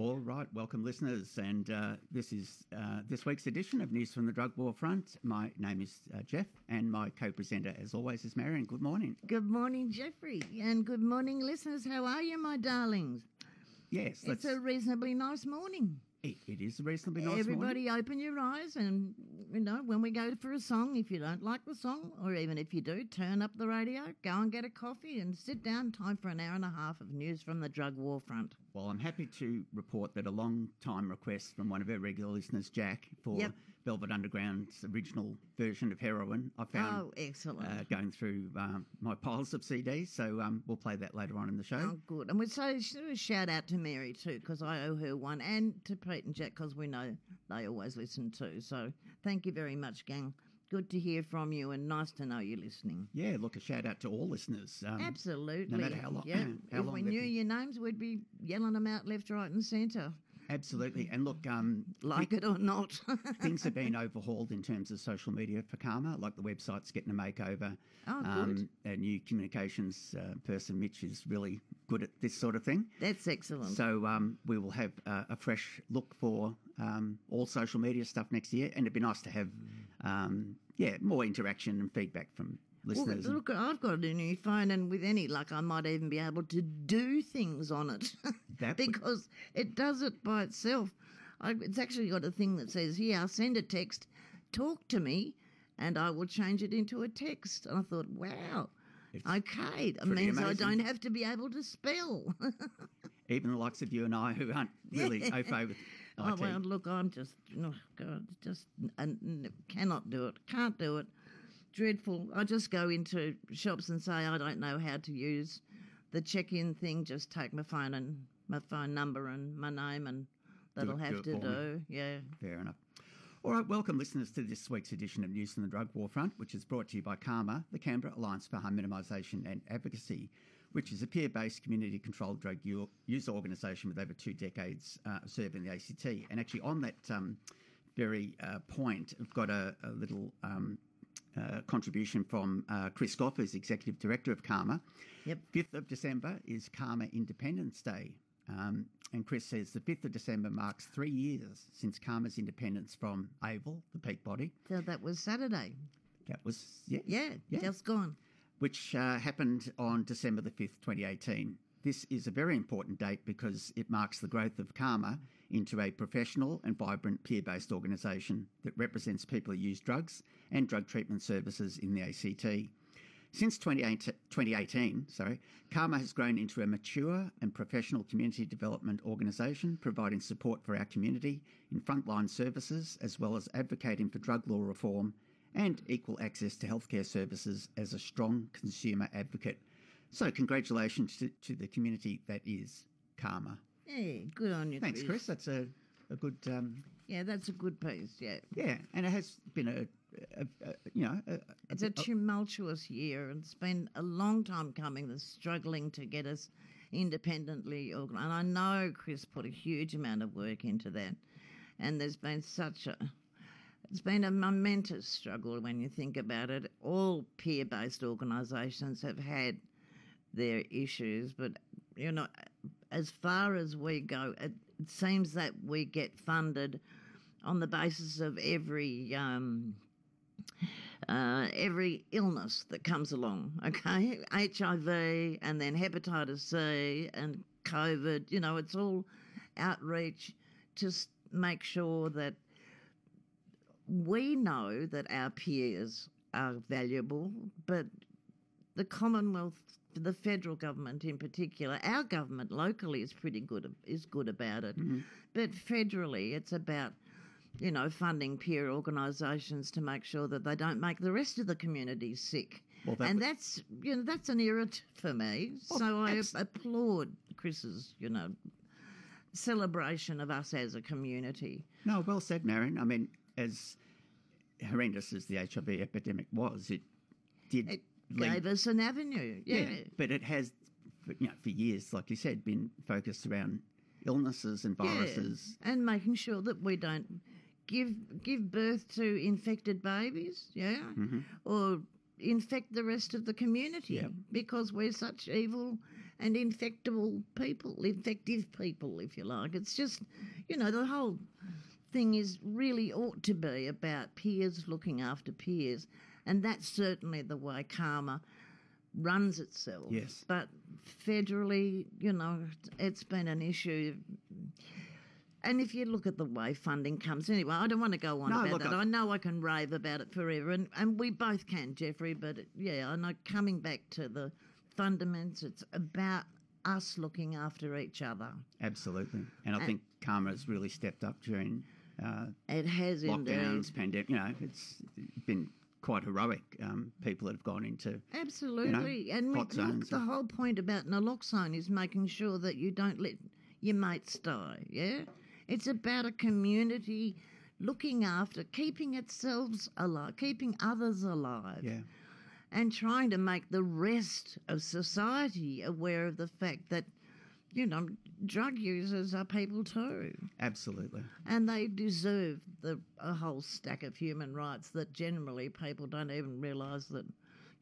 All right, welcome listeners, and uh, this is uh, this week's edition of News from the Drug War Front. My name is uh, Jeff, and my co-presenter, as always, is Marion. Good morning. Good morning, Jeffrey, and good morning, listeners. How are you, my darlings? Yes, It's a reasonably nice morning. It, it is a reasonably nice Everybody morning. open your eyes and, you know, when we go for a song, if you don't like the song, or even if you do, turn up the radio, go and get a coffee and sit down. Time for an hour and a half of news from the drug war front. Well, I'm happy to report that a long time request from one of our regular listeners, Jack, for Yep. Velvet Underground's original version of Heroin. I found Oh, excellent. uh, going through um, my piles of CDs, so um, we'll play that later on in the show. Oh, good. And we'd say a shout out to Mary too, because I owe her one, and to Pete and Jack, because we know they always listen too. So thank you very much, gang. Good to hear from you, and nice to know you're listening. Yeah, look, a shout out to all listeners. Um, Absolutely. no matter how long- Yeah. how if long we knew been- your names, we'd be yelling them out left, right, and centre, Absolutely. And look, um, like it or not. things have been overhauled in terms of social media for CAHMA. Like the website's getting a makeover. Oh, um, good. Our new communications uh, person, Mitch, is really good at this sort of thing. That's excellent. So um, we will have uh, a fresh look for um, all social media stuff next year, and it'd be nice to have, um, yeah, more interaction and feedback from listeners. and- look, I've got a new phone, and with any luck, I might even be able to do things on it because it does it by itself. I, it's actually got a thing that says, "Here, send a text, talk to me, and I will change it into a text." And I thought, "Wow, It's okay, pretty means I don't have to be able to spell." Even the likes of you and I, who aren't really au fait with IT. Oh well, look, I'm just, oh God, just n- cannot do it, can't do it. Dreadful. I just go into shops and say I don't know how to use the check-in thing. Just take my phone and my phone number and my name, and that'll it- have it to do. Yeah. Fair enough. All right, welcome listeners to this week's edition of News from the Drug War Front, which is brought to you by CAHMA, the Canberra Alliance for Harm Minimisation and Advocacy, which is a peer-based community-controlled drug u- user organisation with over two decades uh, serving the ACT. And actually, on that um, very uh, point, I've got a, a little um, uh, contribution from uh, Chris Gough, who's Executive Director of CAHMA. Yep. 5th of December is CAHMA Independence Day. Um, and Chris says the 5th of December marks three years since CAHMA's independence from AIVL, the peak body. So that was Saturday. That was, yeah. Yeah, Yeah. just gone. Which uh, happened on December the 5th, 2018. This is a very important date because it marks the growth of CAHMA into a professional and vibrant peer based organisation that represents people who use drugs and drug treatment services in the ACT. Since 2018, 2018 sorry, CAHMA has grown into a mature and professional community development organisation, providing support for our community in frontline services, as well as advocating for drug law reform and equal access to healthcare services as a strong consumer advocate. So, congratulations to, to the community that is CAHMA. Yeah, good on you, Thanks, Chris. That's a, a good, um, Yeah, that's a good piece. Yeah. yeah, and it has been a, a, a you know, a, It's a tumultuous year, and it's been a long time coming. That's struggling to get us independently organised. And I know Chris put a huge amount of work into that, and there's been such a it's been a momentous struggle when you think about it. All peer-based organisations have had their issues, but you know, as far as we go, it, seems that we get funded on the basis of every. Um, uh, every illness that comes along, okay? HIV and then hepatitis C and COVID, you know, it's all outreach to make sure that we know that our peers are valuable, but the Commonwealth, the federal government in particular, our government locally is pretty good is good about it, mm-hmm. but federally it's about you know funding peer organisations to make sure that they don't make the rest of the community sick, Well, that and would- that's you know that's an irrit for me. so I applaud Chris's you know celebration of us as a community. No, well said, Marion. I mean, as horrendous as the HIV epidemic was, it did It lead- gave us an avenue. Yeah. but it has, for, you know, for years, like you said, been focused around illnesses and viruses. Yeah, and making sure that we don't give give birth to infected babies, yeah, mm-hmm. or infect the rest of the community Yeah. because we're such evil and infectable people, infective people, if you like. It's just, you know, the whole thing is really ought to be about peers looking after peers, and that's certainly the way CAHMA runs itself. Yes. But federally, you know, it's been an issue. And if you look at the way funding comes, anyway, I don't want to go on No, about look, that. I- I know I can rave about it forever, and, and we both can, Jeffrey. But yeah, I know coming back to the fundamentals, it's about us looking after each other. Absolutely. And I And- think CAHMA has really stepped up during uh, It has indeed. lockdowns, pandemic. You know, it's been quite heroic. Um, people that have gone into Absolutely. and we, hot look, the whole point about naloxone is making sure that you don't let your mates die, yeah? It's about a community looking after, keeping itself alive, keeping others alive, yeah, and trying to make the rest of society aware of the fact that, you know, drug users are people too absolutely. and they deserve the a whole stack of human rights that generally people don't even realise that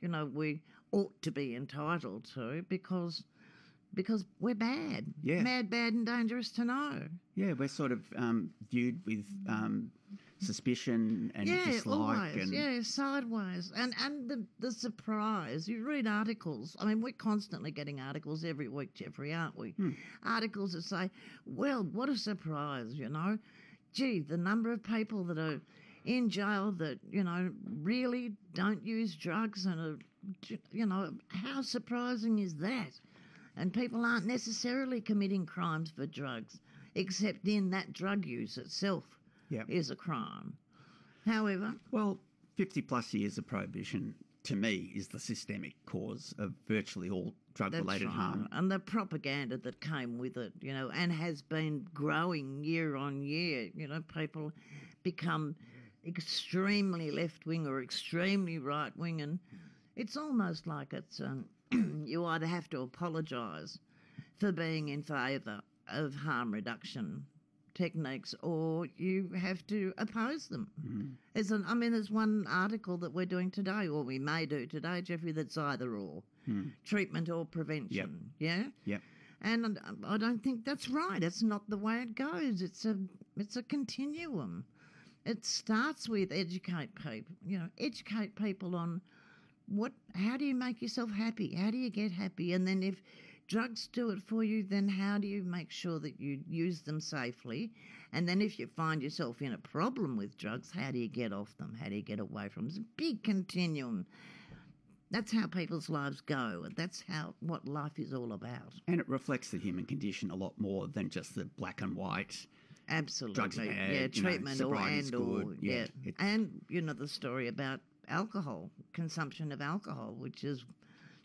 you know we ought to be entitled to because because we're bad, Yeah. mad, bad, and dangerous to know. Yeah, we're sort of um, viewed with um, suspicion and yeah, dislike, always, and yeah, sideways, and and the the surprise. You read articles. I mean, we're constantly getting articles every week, Jeffrey, aren't we? Hmm. Articles that say, "Well, what a surprise!" You know, gee, the number of people that are in jail that you know really don't use drugs and are, you know, how surprising is that? And people aren't necessarily committing crimes for drugs, except in that drug use itself yeah. is a crime. However, Well, 50 plus years of prohibition to me is the systemic cause of virtually all drug related right. harm. And the propaganda that came with it, you know, and has been growing year on year. You know, people become extremely left wing or extremely right wing, and it's almost like it's um, you either have to apologise for being in favour of harm reduction techniques or you have to oppose them. Mhm. There's an, I mean, there's one article that we're doing today, or we may do today, Jeffrey, that's either or Hmm. treatment or prevention. Yeah. Yep. And I don't think that's right. It's not the way it goes. It's a it's a continuum. It starts with educate people. You know, educate people on what. How do you make yourself happy? How do you get happy? And then if drugs do it for you, then how do you make sure that you use them safely? And then if you find yourself in a problem with drugs, how do you get off them? How do you get away from them? It's a big continuum. That's how people's lives go. and That's how what life is all about. And it reflects the human condition a lot more than just the black and white. Absolutely. Drugs bad, yeah, you know, treatment or and or yeah. yeah, And you know the story about alcohol, consumption of alcohol, which is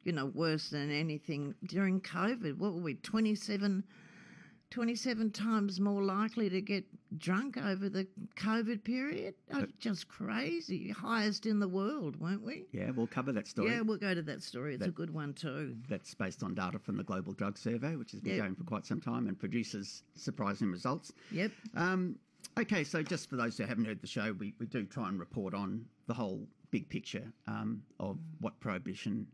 you know worse than anything during COVID. What were we 27 27 times more likely to get drunk over the COVID period? Oh, just crazy. Highest in the world, weren't we? Yeah, we'll cover that story. Yeah, we'll go to that story. It's a good one too. That's based on data from the Global Drug Survey, which has been Yeah. going for quite some time and produces surprising results. Yep. Um, okay, so just for those who haven't heard the show, we, we do try and report on the whole big picture um, of what prohibition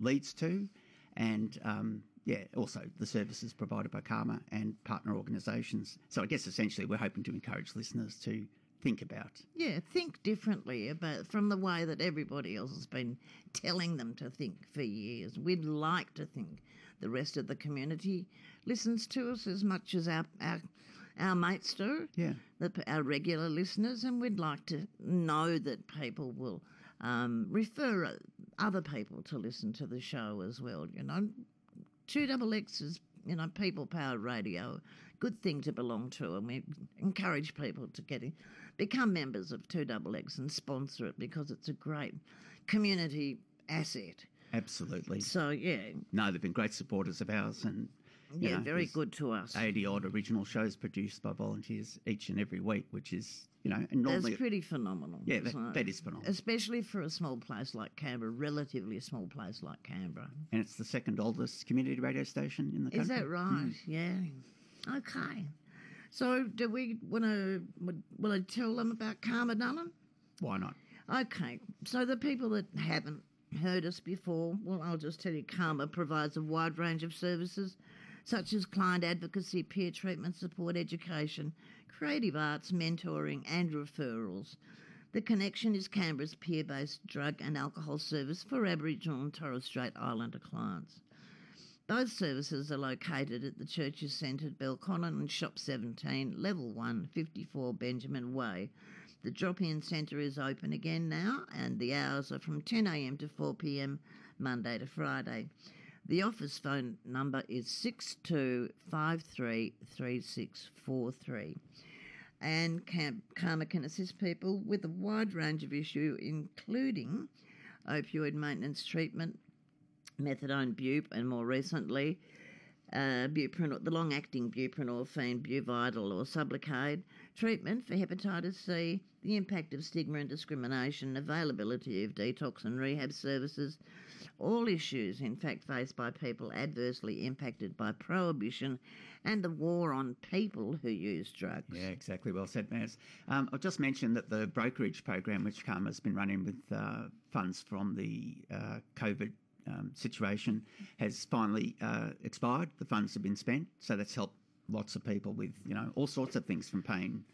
leads to, and um, yeah, also the services provided by CAHMA and partner organisations. So I guess essentially we're hoping to encourage listeners to think about. Yeah, think differently about from the way that everybody else has been telling them to think for years. We'd like to think the rest of the community listens to us as much as our our, our mates do, Yeah, the, our regular listeners, and we'd like to know that people will um, refer uh, other people to listen to the show as well. You know, Two Double X is you know people powered radio, good thing to belong to, and we encourage people to get in, become members of Two Double X and sponsor it because it's a great community asset. absolutely. So yeah, No, they've been great supporters of ours, and you yeah, know, very good to us. 80 odd original shows produced by volunteers each and every week, which is, you know, and normally, That's pretty phenomenal. yeah, that, that is phenomenal. Especially for a small place like Canberra, relatively a small place like Canberra. And it's the second oldest community radio station in the country. Is that right? Mm. Yeah. Okay. So, do we want to? Will I tell them about CAHMA Dullen? Why not? Okay. So, the people that haven't heard us before, well, I'll just tell you CAHMA provides a wide range of services such as client advocacy, peer treatment support, education, creative arts, mentoring, and referrals. The connection is Canberra's peer based drug and alcohol service for Aboriginal and Torres Strait Islander clients. Both services are located at the Churches Centre at Belconnen and Shop 17, Level 1, 54 Benjamin Way. The drop in centre is open again now, and the hours are from 10am to 4pm, Monday to Friday. The office phone number is 62533643. And CAHMA can assist people with a wide range of issues, including opioid maintenance treatment, methadone, bup, and more recently, uh, the long-acting buprenorphine, Buvidal or Sublocade, treatment for hepatitis C, the impact of stigma and discrimination, availability of detox and rehab services, all issues, in fact, faced by people adversely impacted by prohibition and the war on people who use drugs. Yeah, exactly. Well said, Maz. Um, I'll just mention that the brokerage program, which CAHMA's been running with uh, funds from the uh, COVID um, situation has finally uh, expired. The funds have been spent, so that's helped lots of people with you know all sorts of things from paying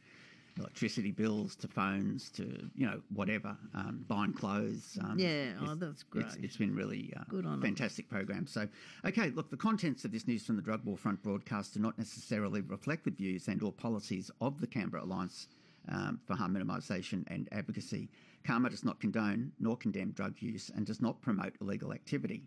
electricity bills to phones to you know whatever, um, buying clothes. Um, yeah, oh, that's great. It's, it's been really uh, good on fantastic program. So, okay, look, the contents of this news from the Drug War Front broadcast do not necessarily reflect the views and or policies of the Canberra Alliance um, for Harm Minimisation and Advocacy. CAHMA does not condone nor condemn drug use and does not promote illegal activity.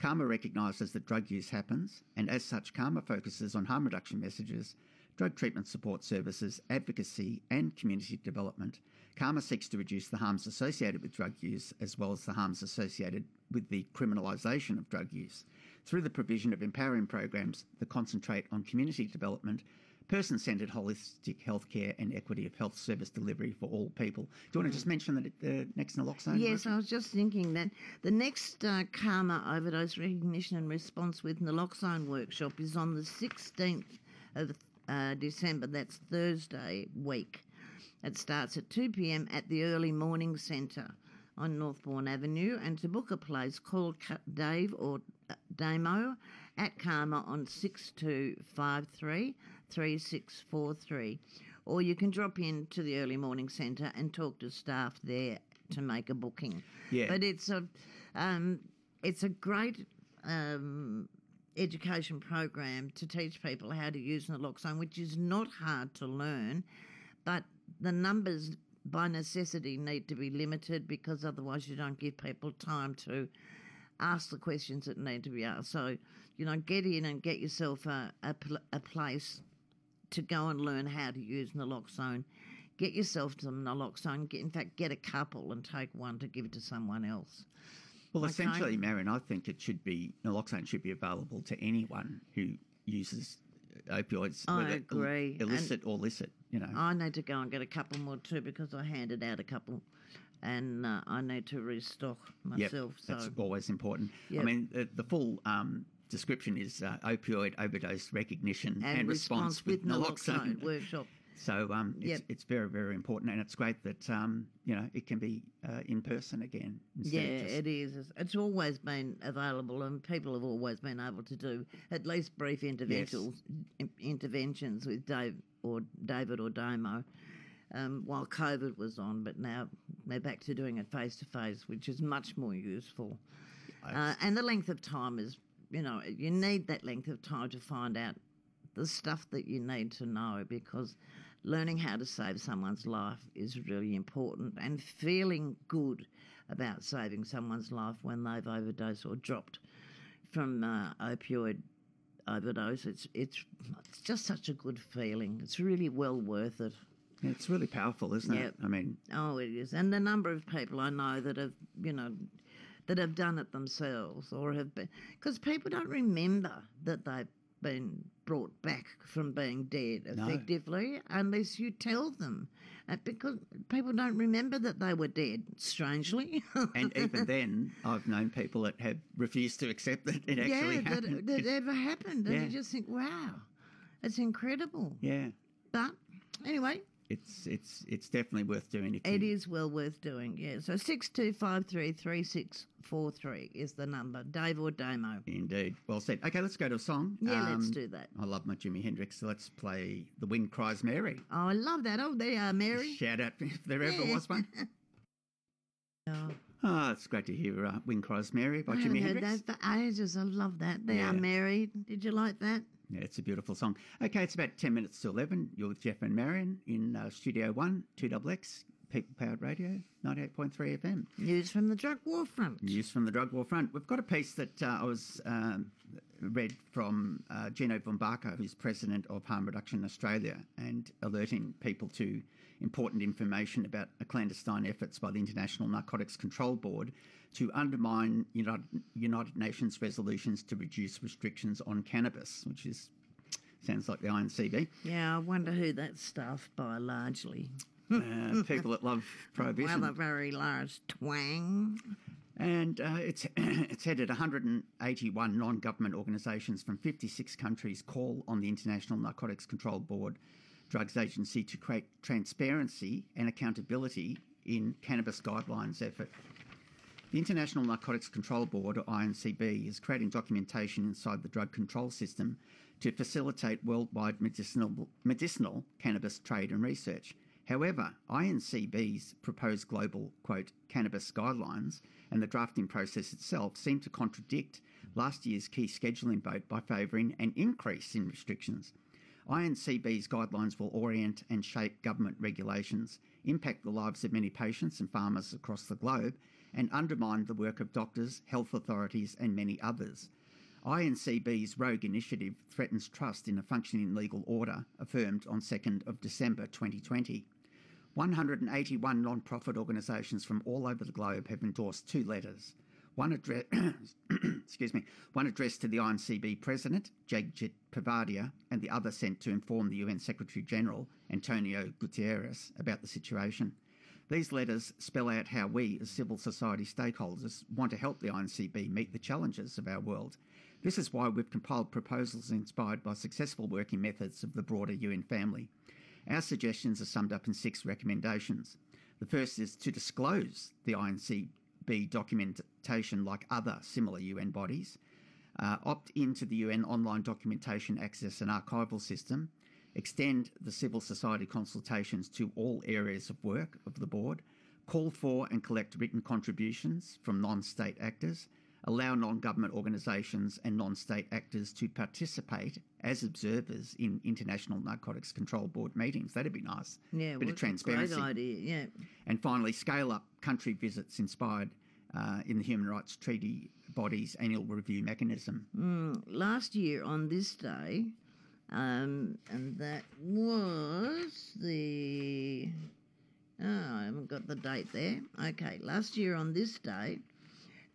CAHMA recognises that drug use happens, and as such, CAHMA focuses on harm reduction messages, drug treatment support services, advocacy, and community development. CAHMA seeks to reduce the harms associated with drug use as well as the harms associated with the criminalisation of drug use through the provision of empowering programs that concentrate on community development person centred holistic healthcare and equity of health service delivery for all people. Do you want to just mention that the uh, next naloxone? Yes, I was just thinking that the next uh, CAHMA overdose recognition and response with naloxone workshop is on the 16th of uh, December. That's Thursday week. It starts at 2 pm at the Early Morning Centre on Northbourne Avenue. And to book a place, call Dave or uh, Damo at CAHMA on 6253 3643. Or you can drop in to the early morning centre and talk to staff there to make a booking. Yeah. But it's a, um, it's a great um, education program to teach people how to use naloxone, which is not hard to learn, but the numbers by necessity need to be limited because otherwise you don't give people time to ask the questions that need to be asked. So, you know, get in and get yourself a, a, a place to go and learn how to use naloxone. Get yourself some naloxone. Get, in fact, get a couple and take one to give to someone else. Well, okay. essentially, Marion, I think it should be naloxone should be available to anyone who uses opioids, I agree. illicit and or licit. You know, I need to go and get a couple more too because I handed out a couple, and uh, I need to restock myself. Yep, so that's always important. Yep. I mean, the, the full um, description is uh, opioid overdose recognition and, and response, response, with, naloxone. naloxone workshop. So um, it's, yep. it's very, very important, and it's great that um, you know it can be uh, in person again. Yeah, it is. It's always been available, and people have always been able to do at least brief interventions yes. interventions with Dave or David or Damo. Um, while COVID was on, but now they're back to doing it face to face, which is much more useful. Uh, and the length of time is you know, you need that length of time to find out the stuff that you need to know because learning how to save someone's life is really important and feeling good about saving someone's life when they've overdosed or dropped from uh, opioid overdose. It's it's it's just such a good feeling. It's really well worth it. It's really powerful isn't yep. it i mean oh it is. And the number of people i know that have you know that have done it themselves or have been because people don't remember that they've been brought back from being dead effectively no. unless you tell them. Uh, because people don't remember that they were dead strangely. And even then i've known people that have refused to accept that it actually yeah, happened. that, that ever happened and yeah. you just think wow it's incredible. Yeah. But anyway it's it's it's definitely worth doing. If It you- is well worth doing, yeah. So six two five three three six four three is the number. Dave or Damo. Indeed. Well said. Okay, let's go to a song. Yeah, let's Um, do that. I love my Jimi Hendrix, so let's play The Wind Cries Mary. Oh, I love that. Oh, there you are, Mary. Shout out if there ever was one. Oh, Ah, it's great to hear uh, Wind Cries Mary by I Jimi heard Hendrix. that for ages. I love that. They are Yeah. married. Did you like that? Yeah, it's a beautiful song. Okay, it's about 10 minutes to 11. You're with Jeff and Marion in uh, Studio 1, 2XX, People Powered Radio, 98.3 FM. News from the drug war front. News from the drug war front. We've got a piece that uh, I was um, read from uh, Gino Vumbaca, who's president of Harm Reduction Australia, and alerting people to important information about a clandestine efforts by the International Narcotics Control Board to undermine United, United Nations resolutions to reduce restrictions on cannabis, which is sounds like the INCB. Yeah, I wonder who that's staffed by largely. Uh, people that love prohibition. Well, a very large twang. And uh, it's it's headed 181 non-government organisations from 56 countries call on the International Narcotics Control Board, Drugs Agency, to create transparency and accountability in cannabis guidelines effort. The International Narcotics Control Board, or INCB, is creating documentation inside the drug control system to facilitate worldwide medicinal, medicinal cannabis trade and research. However, INCB's proposed global, quote, cannabis guidelines and the drafting process itself seem to contradict last year's key scheduling vote by favouring an increase in restrictions. INCB's guidelines will orient and shape government regulations, impact the lives of many patients and farmers across the globe, and undermine the work of doctors, health authorities, and many others. INCB's rogue initiative threatens trust in a functioning legal order, affirmed on 2nd of December 2020. 181 non-profit organisations from all over the globe have endorsed two letters. One address, excuse me, one addressed to the INCB president, Jagjit Pavadia, and the other sent to inform the UN Secretary General, Antonio Guterres, about the situation. These letters spell out how we, as civil society stakeholders, want to help the INCB meet the challenges of our world. This is why we've compiled proposals inspired by successful working methods of the broader UN family. Our suggestions are summed up in six recommendations. The first is to disclose the INCB documentation like other similar UN bodies, uh, opt into the UN online documentation access and archival system, extend the civil society consultations to all areas of work of the board, call for and collect written contributions from non state actors, allow non government organisations and non state actors to participate as observers in International Narcotics Control Board meetings. That'd be nice. Yeah, Bit of transparency. Great idea. Yeah. And finally, scale up country visits inspired uh, in the Human Rights Treaty body's annual review mechanism. Mm, last year on this day, um, and that was the. Oh, I haven't got the date there. Okay, last year on this day,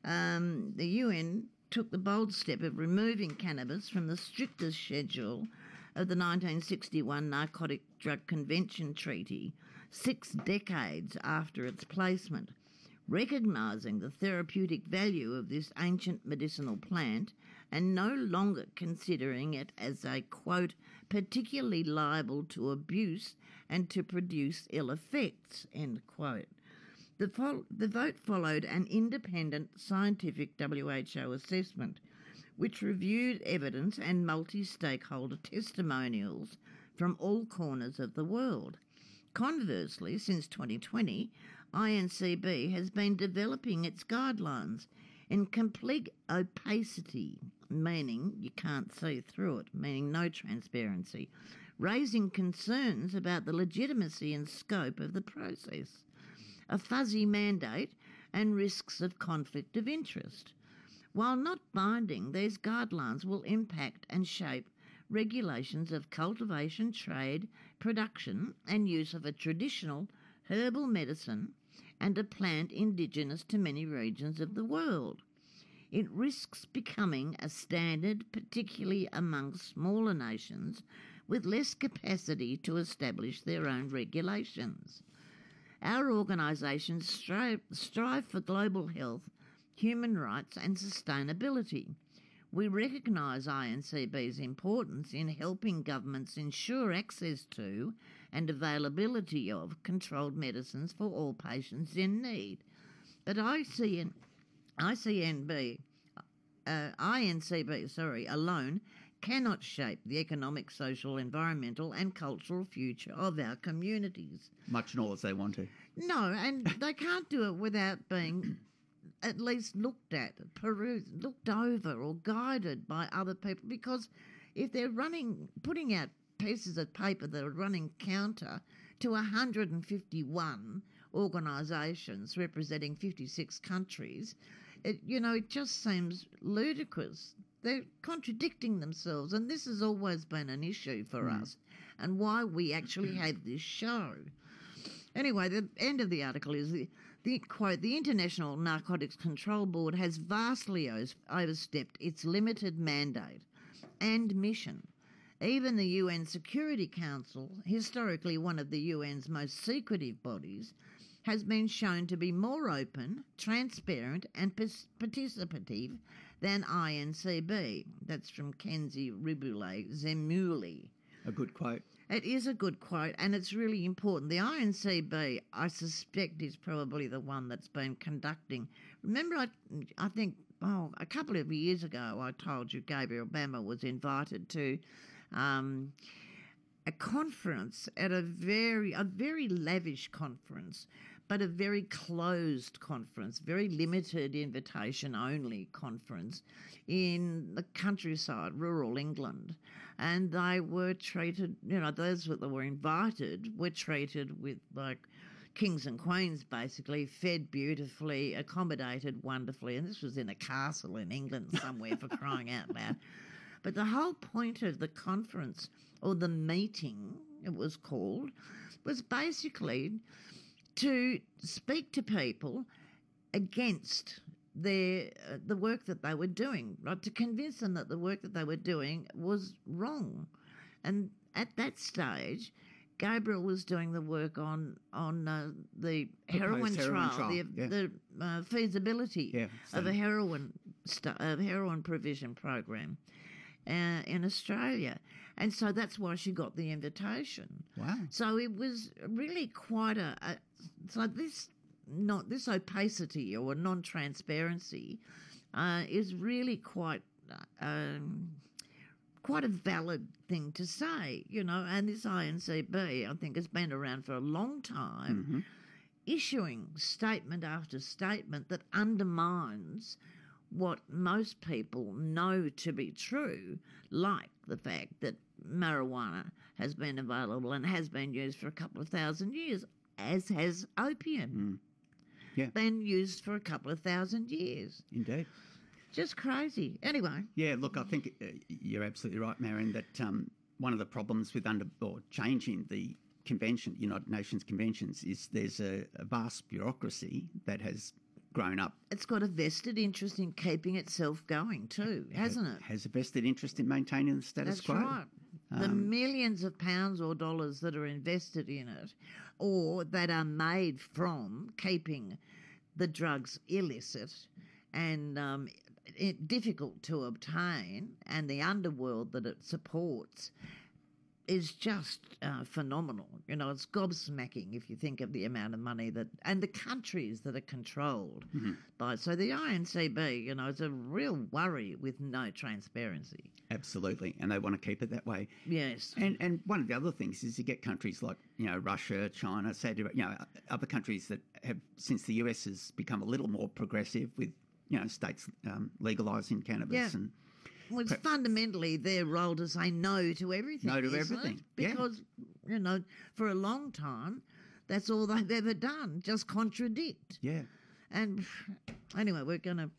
um, the UN took the bold step of removing cannabis from the strictest schedule of the 1961 Narcotic Drug Convention Treaty, six decades after its placement. Recognising the therapeutic value of this ancient medicinal plant and no longer considering it as a quote, particularly liable to abuse and to produce ill effects, end quote. The, the vote followed an independent scientific WHO assessment, which reviewed evidence and multi stakeholder testimonials from all corners of the world. Conversely, since 2020, INCB has been developing its guidelines in complete opacity, meaning you can't see through it, meaning no transparency, raising concerns about the legitimacy and scope of the process a fuzzy mandate, and risks of conflict of interest. While not binding, these guidelines will impact and shape regulations of cultivation, trade, production, and use of a traditional herbal medicine and a plant indigenous to many regions of the world. It risks becoming a standard, particularly among smaller nations with less capacity to establish their own regulations. Our organisations strive, strive for global health, human rights, and sustainability. We recognise INCB's importance in helping governments ensure access to and availability of controlled medicines for all patients in need. But ICN, ICNB, uh, INCB, sorry, alone cannot shape the economic, social, environmental, and cultural future of our communities. Much nor as they want to. No, and they can't do it without being at least looked at, perused, looked over, or guided by other people. Because if they're running, putting out pieces of paper that are running counter to 151 organisations representing 56 countries, it, you know, it just seems ludicrous. They're contradicting themselves, and this has always been an issue for mm. us, and why we actually have this show. Anyway, the end of the article is the, the quote The International Narcotics Control Board has vastly overstepped its limited mandate and mission. Even the UN Security Council, historically one of the UN's most secretive bodies, has been shown to be more open, transparent, and participative than INCB. That's from Kenzie Ribule Zemuli. A good quote. It is a good quote, and it's really important. The INCB, I suspect, is probably the one that's been conducting. Remember, I, I think, oh, a couple of years ago, I told you Gabriele Bammer was invited to um, a conference at a very, a very lavish conference, but a very closed conference, very limited invitation only conference in the countryside, rural England and they were treated, you know, those that were invited were treated with like kings and queens, basically, fed beautifully, accommodated wonderfully. And this was in a castle in England somewhere for crying out loud. But the whole point of the conference, or the meeting, it was called, was basically to speak to people against their uh, the work that they were doing, right? To convince them that the work that they were doing was wrong, and at that stage, Gabriele was doing the work on on uh, the heroin, heroin trial, trial, the, yeah. the uh, feasibility yeah, of a heroin st- of heroin provision program uh, in Australia, and so that's why she got the invitation. Wow! So it was really quite a, a so this not this opacity or non-transparency uh, is really quite um, quite a valid thing to say, you know. And this INCB, I think, has been around for a long time, mm-hmm. issuing statement after statement that undermines what most people know to be true, like the fact that marijuana has been available and has been used for a couple of thousand years, as has opium. Mm yeah. been used for a couple of thousand years. Indeed. Just crazy. Anyway. Yeah, look, I think uh, you're absolutely right, Marion, that um, one of the problems with under or changing the convention, United Nations conventions, is there's a, a vast bureaucracy that has grown up. It's got a vested interest in keeping itself going too, hasn't it? Has a vested interest in maintaining the status That's quo. Right. Um, the millions of pounds or dollars that are invested in it or that are made from keeping the drugs illicit and um, it, difficult to obtain, and the underworld that it supports is just uh, phenomenal. You know, it's gobsmacking if you think of the amount of money that, and the countries that are controlled mm-hmm. by. So the INCB, you know, is a real worry with no transparency. Absolutely, and they want to keep it that way. Yes. And and one of the other things is you get countries like you know Russia, China, Saudi, you know, other countries that have since the US has become a little more progressive with you know states um, legalizing cannabis yeah. and well, it's fundamentally their role to say no to everything. No to everything. It? Because, yeah. you know, for a long time, that's all they've ever done, just contradict. Yeah. And anyway, we're going to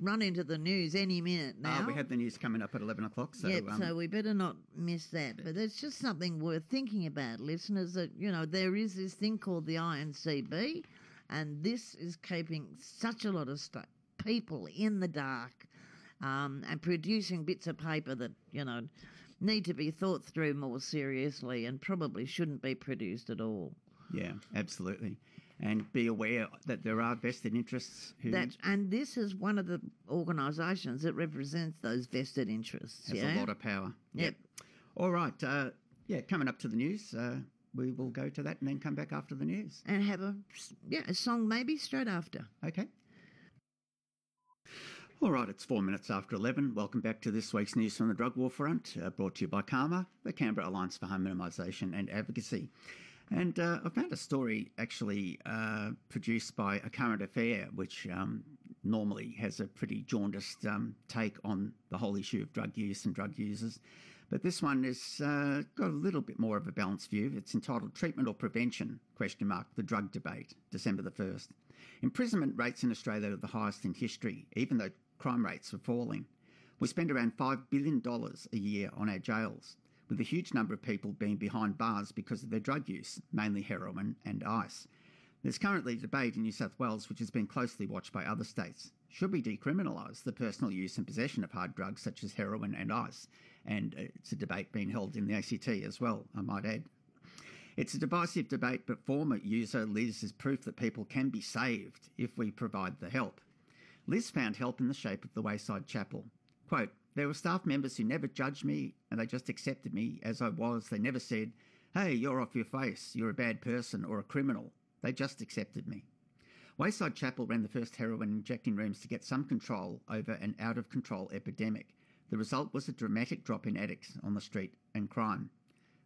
run into the news any minute ah, now. we have the news coming up at 11 o'clock. So, yep, um, so we better not miss that. But it's just something worth thinking about, listeners, that, you know, there is this thing called the INCB, and this is keeping such a lot of st- people in the dark um, and producing bits of paper that, you know, need to be thought through more seriously and probably shouldn't be produced at all. Yeah, absolutely. and be aware that there are vested interests who That and this is one of the organisations that represents those vested interests. has yeah. a lot of power. Yep. All right. Uh, yeah, coming up to the news, uh, we will go to that and then come back after the news. and have a yeah a song maybe straight after. Okay. All right, it's four minutes after 11. Welcome back to this week's News from the Drug War Front, uh, brought to you by CAHMA, the Canberra Alliance for Harm Minimisation and Advocacy. And uh, I found a story actually uh, produced by A Current Affair, which um, normally has a pretty jaundiced um, take on the whole issue of drug use and drug users. But this one has uh, got a little bit more of a balanced view. It's entitled "Treatment or Prevention?" Question mark. The drug debate, December the first. Imprisonment rates in Australia are the highest in history, even though crime rates are falling. We spend around $5 billion a year on our jails, with a huge number of people being behind bars because of their drug use, mainly heroin and ice. There's currently debate in New South Wales, which has been closely watched by other states. Should we decriminalise the personal use and possession of hard drugs such as heroin and ice? And uh, it's a debate being held in the ACT as well, I might add. It's a divisive debate, but former user Liz is proof that people can be saved if we provide the help. Liz found help in the shape of the Wayside Chapel. Quote, there were staff members who never judged me and they just accepted me as I was. They never said, hey, you're off your face, you're a bad person or a criminal. They just accepted me. Wayside Chapel ran the first heroin injecting rooms to get some control over an out of control epidemic. The result was a dramatic drop in addicts on the street and crime.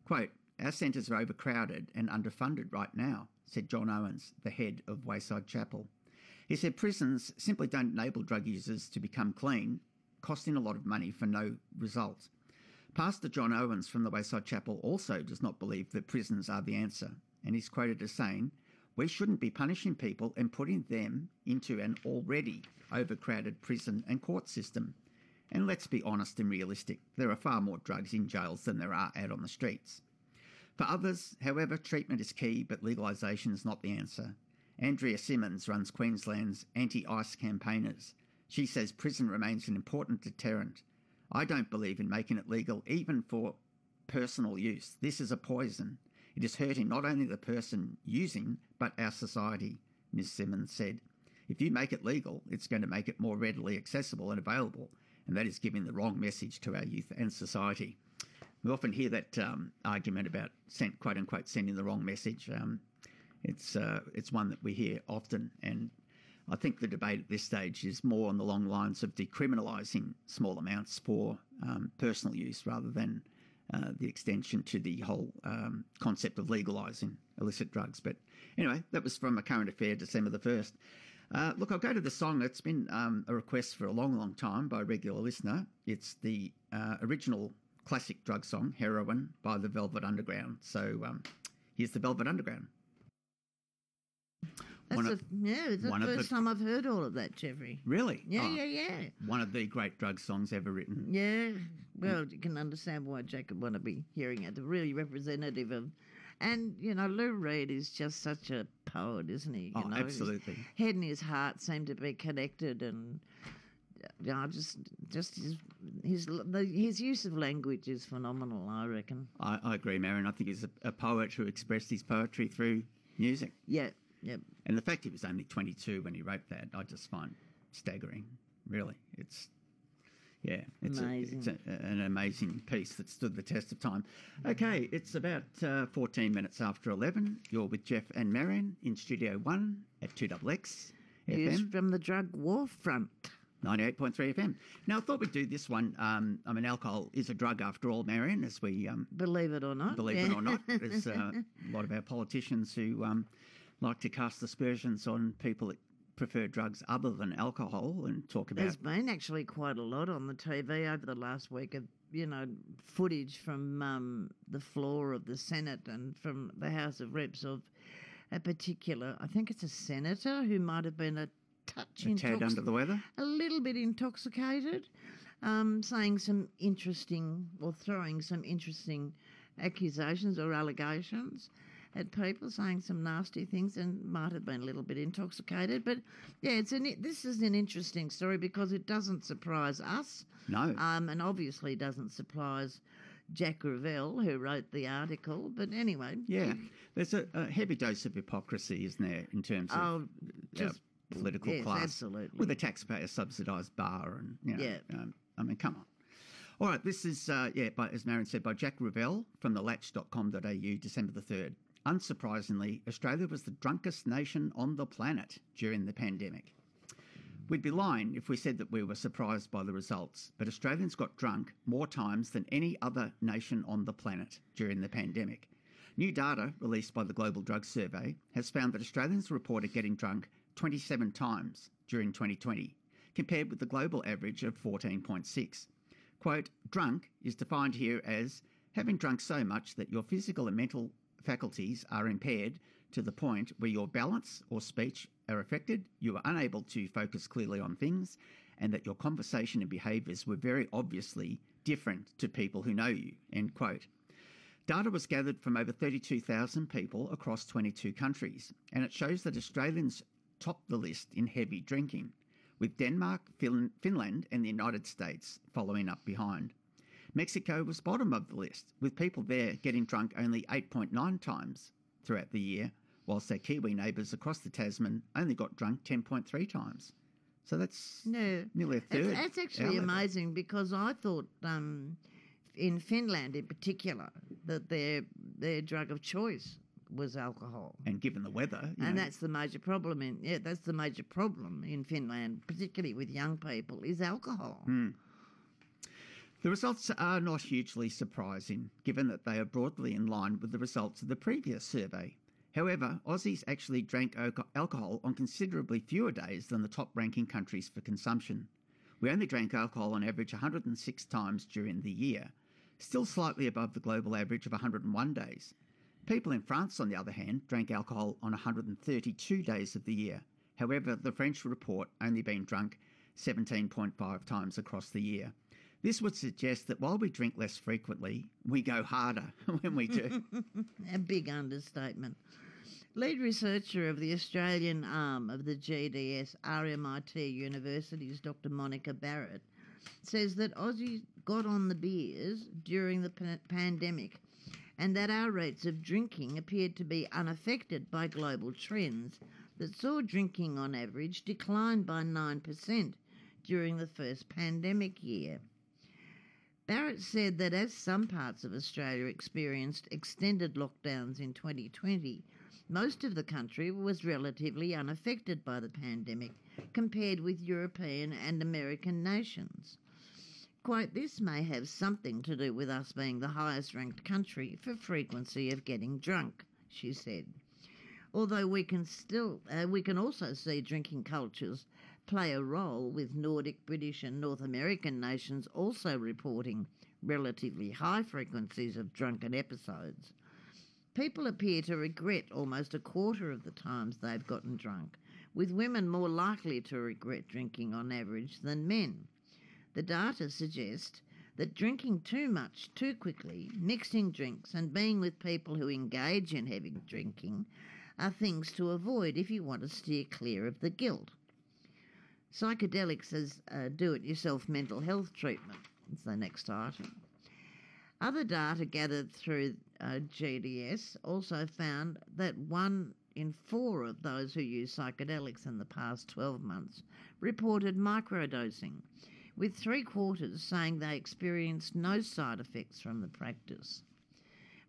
Quote, Our centres are overcrowded and underfunded right now, said John Owens, the head of Wayside Chapel. He said prisons simply don't enable drug users to become clean, costing a lot of money for no result. Pastor John Owens from the Wayside Chapel also does not believe that prisons are the answer, and he's quoted as saying, We shouldn't be punishing people and putting them into an already overcrowded prison and court system. And let's be honest and realistic, there are far more drugs in jails than there are out on the streets. For others, however, treatment is key, but legalisation is not the answer. Andrea Simmons runs Queensland's anti ice campaigners. She says prison remains an important deterrent. I don't believe in making it legal, even for personal use. This is a poison. It is hurting not only the person using, but our society, Ms. Simmons said. If you make it legal, it's going to make it more readily accessible and available, and that is giving the wrong message to our youth and society. We often hear that um, argument about sent, quote unquote sending the wrong message. Um, it's uh, it's one that we hear often, and I think the debate at this stage is more on the long lines of decriminalising small amounts for um, personal use rather than uh, the extension to the whole um, concept of legalising illicit drugs. But anyway, that was from a current affair, December the first. Uh, look, I'll go to the song. It's been um, a request for a long, long time by a regular listener. It's the uh, original classic drug song, Heroin, by the Velvet Underground. So um, here's the Velvet Underground. That's One the, of- yeah, it's the of the- first time I've heard all of that, Jeffrey. Really? Yeah, Oh, yeah, yeah. One of the great drug songs ever written. Yeah, mm. well, you can understand why Jacob want to be hearing it. The really representative of, and you know, Lou Reed is just such a poet, isn't he? You Oh, know, his absolutely. head and his heart seem to be connected, and you know, just just his his the, his use of language is phenomenal. I reckon. I, I agree, Marion. I think he's a, a poet who expressed his poetry through music. Yeah, yeah. And the fact he was only 22 when he wrote that, I just find staggering. Really, it's yeah, it's, a, it's a, an amazing piece that stood the test of time. Okay, it's about uh, 14 minutes after 11. You're with Jeff and Marion in Studio One at 2XX News FM, from the drug war front. 98.3 FM. Now, I thought we'd do this one. Um, I mean, alcohol is a drug after all, Marion, as we um, Believe it or not. believe yeah. it or not. There's uh, a lot of our politicians who um, like to cast aspersions on people that prefer drugs other than alcohol and talk about. There's been actually quite a lot on the TV over the last week of, you know, footage from um, the floor of the Senate and from the House of Reps of a particular, I think it's a senator who might have been a touch a tad under the weather. a little bit intoxicated, um, saying some interesting or throwing some interesting accusations or allegations at people, saying some nasty things, and might have been a little bit intoxicated. But yeah, it's an this is an interesting story because it doesn't surprise us, No. um, and obviously doesn't surprise Jack Revell, who wrote the article. But anyway, Yeah, there's a, a heavy dose of hypocrisy, isn't there, in terms of oh, just political yes, class absolutely. with a taxpayer subsidised bar and you know, Yeah. um, I mean, come on. All right, this is uh, yeah, by, as Marion said, by Jack Revell from the latch.com.au, December the third. Unsurprisingly, Australia was the drunkest nation on the planet during the pandemic. We'd be lying if we said that we were surprised by the results, but Australians got drunk more times than any other nation on the planet during the pandemic. New data released by the Global Drug Survey has found that Australians reported getting drunk 27 times during 2020, compared with the global average of 14.6. Quote, drunk is defined here as having drunk so much that your physical and mental faculties are impaired to the point where your balance or speech are affected, you are unable to focus clearly on things, and that your conversation and behaviours were very obviously different to people who know you. End quote. Data was gathered from over 32,000 people across 22 countries, and it shows that Australians top the list in heavy drinking, with Denmark, Fin- Finland, and the United States following up behind. Mexico was bottom of the list, with people there getting drunk only 8.9 times throughout the year, whilst their Kiwi neighbours across the Tasman only got drunk 10.3 times. So that's no, nearly a third. That's actually level. amazing because I thought um, in Finland, in particular, that their their drug of choice was alcohol. And given the weather, you and know, that's the major problem in yeah that's the major problem in Finland particularly with young people is alcohol Hmm. The results are not hugely surprising, given that they are broadly in line with the results of the previous survey. However, Aussies actually drank alcohol on considerably fewer days than the top ranking countries for consumption. We only drank alcohol on average 106 times during the year, still slightly above the global average of 101 days. People in France, on the other hand, drank alcohol on 132 days of the year. However, the French report only being drunk 17.5 times across the year. This would suggest that while we drink less frequently, we go harder when we do. a big understatement lead researcher of the Australian arm of the GDS RMIT University's Dr Monica Barratt says that Aussies got on the beers during the pa- pandemic and that our rates of drinking appeared to be unaffected by global trends that saw drinking on average decline by 9% during the first pandemic year. Barratt said that as some parts of Australia experienced extended lockdowns in 2020, most of the country was relatively unaffected by the pandemic compared with European and American nations. Quote, this may have something to do with us being the highest ranked country for frequency of getting drunk, she said. Although we can still, uh, we can also see drinking cultures play a role with Nordic, British, and North American nations also reporting relatively high frequencies of drunken episodes. People appear to regret almost a quarter of the times they've gotten drunk, with women more likely to regret drinking on average than men. The data suggest that drinking too much too quickly, mixing drinks, and being with people who engage in heavy drinking are things to avoid if you want to steer clear of the guilt. Psychedelics as do it yourself mental health treatment is the next item. Other data gathered through uh, GDS also found that one in four of those who used psychedelics in the past 12 months reported microdosing, with three quarters saying they experienced no side effects from the practice.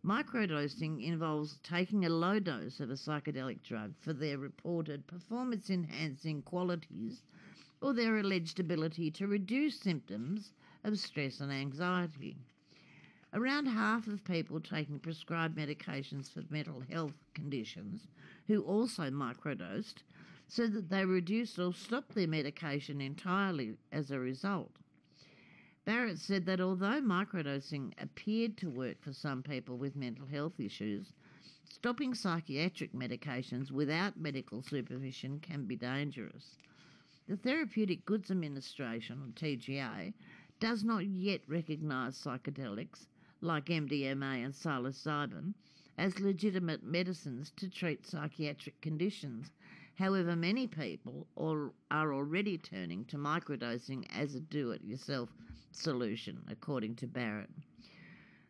Microdosing involves taking a low dose of a psychedelic drug for their reported performance enhancing qualities or their alleged ability to reduce symptoms of stress and anxiety. Around half of people taking prescribed medications for mental health conditions who also microdosed said that they reduced or stopped their medication entirely as a result. Barratt said that although microdosing appeared to work for some people with mental health issues, stopping psychiatric medications without medical supervision can be dangerous. The Therapeutic Goods Administration, or TGA, does not yet recognise psychedelics like MDMA and psilocybin as legitimate medicines to treat psychiatric conditions. However, many people are already turning to microdosing as a do it yourself solution, according to Barratt.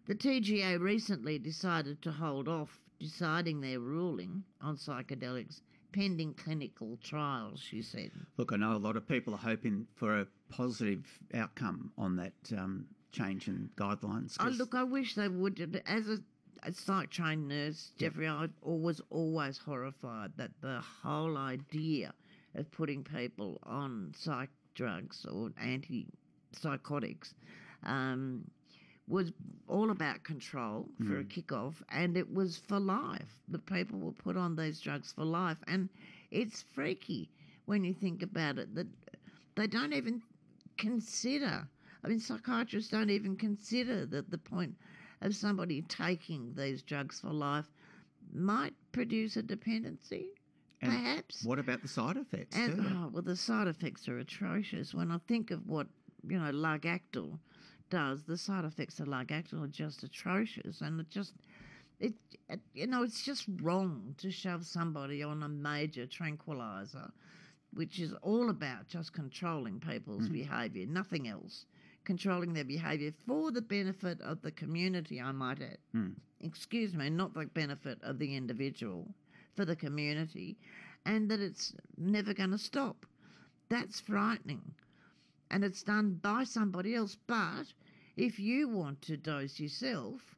The TGA recently decided to hold off deciding their ruling on psychedelics pending clinical trials, she said. Look, I know a lot of people are hoping for a positive outcome on that um, change in guidelines. Oh, look, I wish they would. As a, a psych trained nurse, Jeffrey, I was always horrified that the whole idea of putting people on psych drugs or antipsychotics um, was all about control for a hmm. kickoff, and it was for life. The people were put on these drugs for life, and it's freaky when you think about it that they don't even consider. I mean, psychiatrists don't even consider that the point of somebody taking these drugs for life might produce a dependency, And perhaps. What about the side effects And too? oh, well, the side effects are atrocious. When I think of what you know Largactil does, the side effects of Largactil are just atrocious, and it just it, it you know it's just wrong to shove somebody on a major tranquilizer, which is all about just controlling people's behaviour, nothing else. Controlling their behaviour for the benefit of the community, I might add. Hmm. Excuse me, not the benefit of the individual, for the community, and that it's never going to stop. That's frightening. And it's done by somebody else. But if you want to dose yourself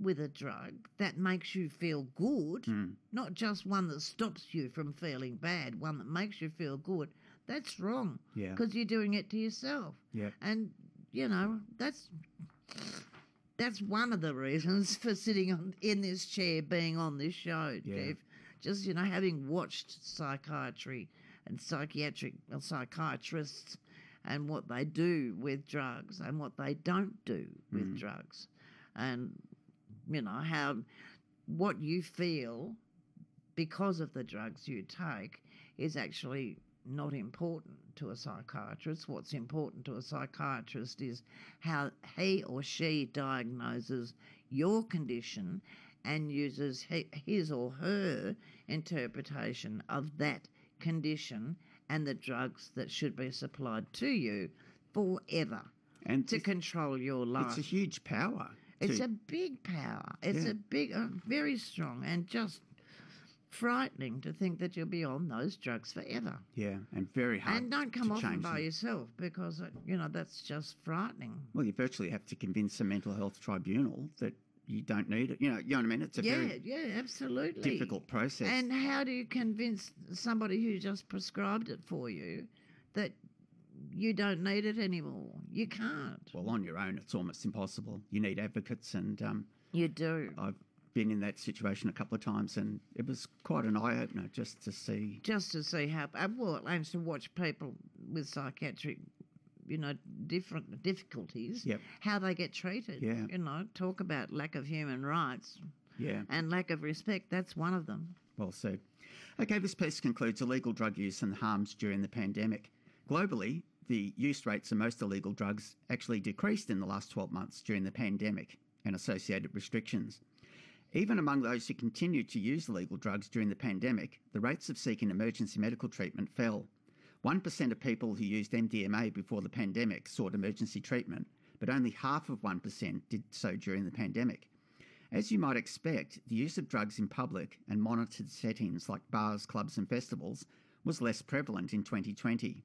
with a drug that makes you feel good, Hmm. not just one that stops you from feeling bad, one that makes you feel good, that's wrong Yeah. because you're doing it to yourself. Yeah. And, you know, that's. That's one of the reasons for sitting on in this chair, being on this show, Yeah. Jeff. Just you know, having watched psychiatry and psychiatric well, psychiatrists and what they do with drugs and what they don't do with Mm. drugs, and you know how what you feel because of the drugs you take is actually not important to a psychiatrist. What's important to a psychiatrist is how he or she diagnoses your condition and uses his or her interpretation of that condition and the drugs that should be supplied to you forever And to control your life. it's a huge power. It's to- a big power. It's Yeah. a big, uh, very strong, and just frightening to think that you'll be on those drugs forever. yeah, and very hard. and don't come off them by them. yourself because uh, you know that's just frightening. Well, you virtually have to convince a mental health tribunal that you don't need it. You know, you know what I mean? It's a yeah, very yeah, absolutely. difficult process. And how do you convince somebody who just prescribed it for you that you don't need it anymore? You can't. well, on your own, it's almost impossible. You need advocates, and um, You do. I've been in that situation a couple of times, and it was quite an eye opener just to see. just to see how well and to watch people with psychiatric you know different difficulties Yep. how they get treated Yeah. you know talk about lack of human rights Yeah, and lack of respect that's one of them well said. Okay, this piece concludes illegal drug use and harms during the pandemic. Globally, the use rates of most illegal drugs actually decreased in the last 12 months during the pandemic and associated restrictions. Even among those who continued to use illegal drugs during the pandemic, the rates of seeking emergency medical treatment fell. 1% of people who used MDMA before the pandemic sought emergency treatment, but only half of 1% did so during the pandemic. As you might expect, the use of drugs in public and monitored settings like bars, clubs, and festivals was less prevalent in 2020.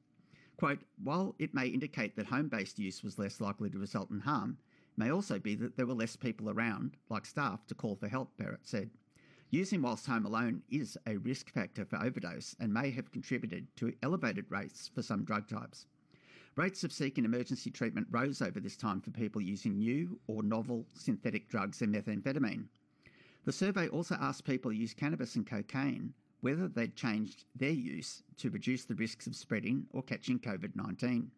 Quote, while it may indicate that home based use was less likely to result in harm, it may also be that there were less people around, like staff, to call for help, Barratt said. Using whilst home alone is a risk factor for overdose and may have contributed to elevated rates for some drug types. Rates of seeking emergency treatment rose over this time for people using new or novel synthetic drugs and methamphetamine. The survey also asked people who use cannabis and cocaine whether they'd changed their use to reduce the risks of spreading or catching COVID 19.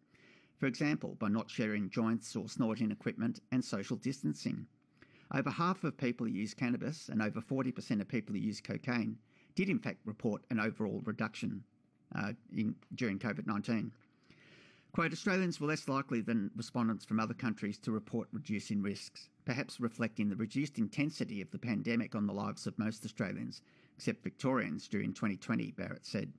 For example, by not sharing joints or snorting equipment and social distancing. Over half of people who use cannabis and over 40% of people who use cocaine did, in fact, report an overall reduction uh, in, during COVID 19. Quote, Australians were less likely than respondents from other countries to report reducing risks, perhaps reflecting the reduced intensity of the pandemic on the lives of most Australians, except Victorians during 2020, Barratt said.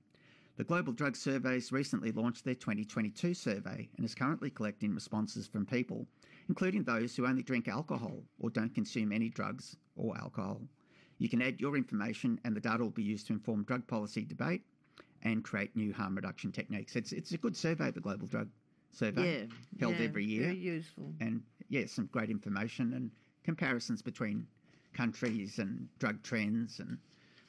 The Global Drug Surveys recently launched their 2022 survey and is currently collecting responses from people including those who only drink alcohol or don't consume any drugs or alcohol. You can add your information, and the data will be used to inform drug policy debate and create new harm reduction techniques. It's it's a good survey, the Global Drug Survey, Yeah. held yeah, every year, Very useful. and yeah, some great information and comparisons between countries and drug trends and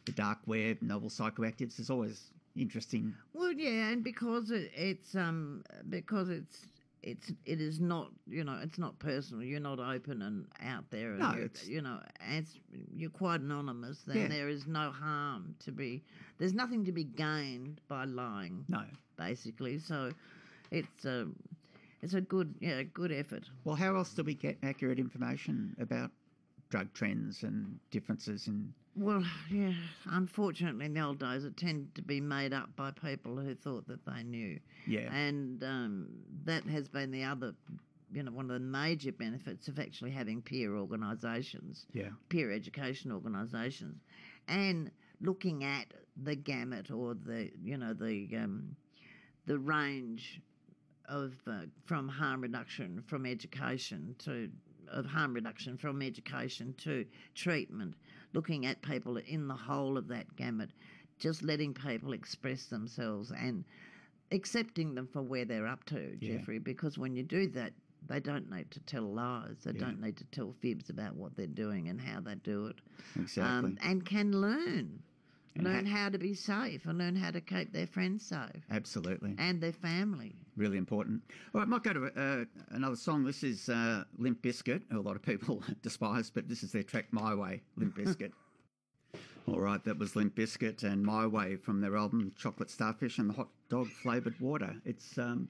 the dark web, novel psychoactives. is always interesting. Well, yeah, and because it, it's um because it's it's it is not you know it's not personal. You're not open and out there. And No, it's- you know as you're quite anonymous. Then Yeah. there is no harm to be. There's nothing to be gained by lying, No. basically. So it's a it's a good yeah good effort. Well, how else do we get accurate information about drug trends and differences in? Well, yeah. Unfortunately, in the old days, it tended to be made up by people who thought that they knew. Yeah. And um, that has been the other, you know, one of the major benefits of actually having peer organisations, yeah. peer education organisations, and looking at the gamut or the, you know, the um, the range of uh, from harm reduction from education to of harm reduction from education to treatment, looking at people in the whole of that gamut, just letting people express themselves and accepting them for where they're up to, Yeah. Jeffrey, because when you do that, they don't need to tell lies. They Yeah. don't need to tell fibs about what they're doing and how they do it. Exactly. Um, and can learn. And learn ha- how to be safe and learn how to keep their friends safe Absolutely. and their family. Really important. All right, might go to uh, another song. This is uh, Limp Bizkit, who a lot of people despise, but this is their track My Way, Limp Bizkit. All right, that was Limp Bizkit and My Way from their album Chocolate Starfish and the Hot Dog Flavoured Water. It's um,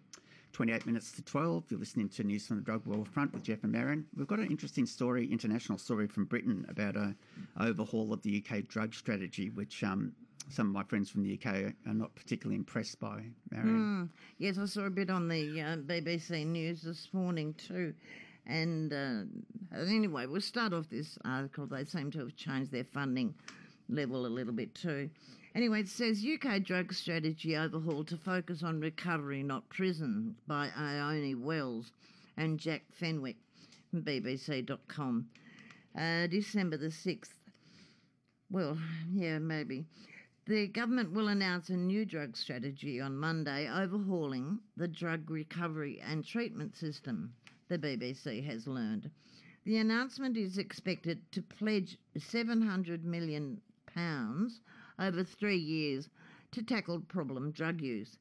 28 minutes to 12. You're listening to News from the Drug War Front with Jeff and Marion. We've got an interesting story, international story from Britain about a overhaul of the UK drug strategy, which um, some of my friends from the UK are not particularly impressed by, Marion. Mm. Yes, I saw a bit on the uh, BBC News this morning too. And uh, anyway, we'll start off this article. They seem to have changed their funding level a little bit too. Anyway, it says UK drug strategy overhaul to focus on recovery, not prison, by Ione Wells and Jack Fenwick from BBC.com. Uh, December the 6th. Well, yeah, maybe. The government will announce a new drug strategy on Monday, overhauling the drug recovery and treatment system, the BBC has learned. The announcement is expected to pledge £700 million over three years to tackle problem drug use.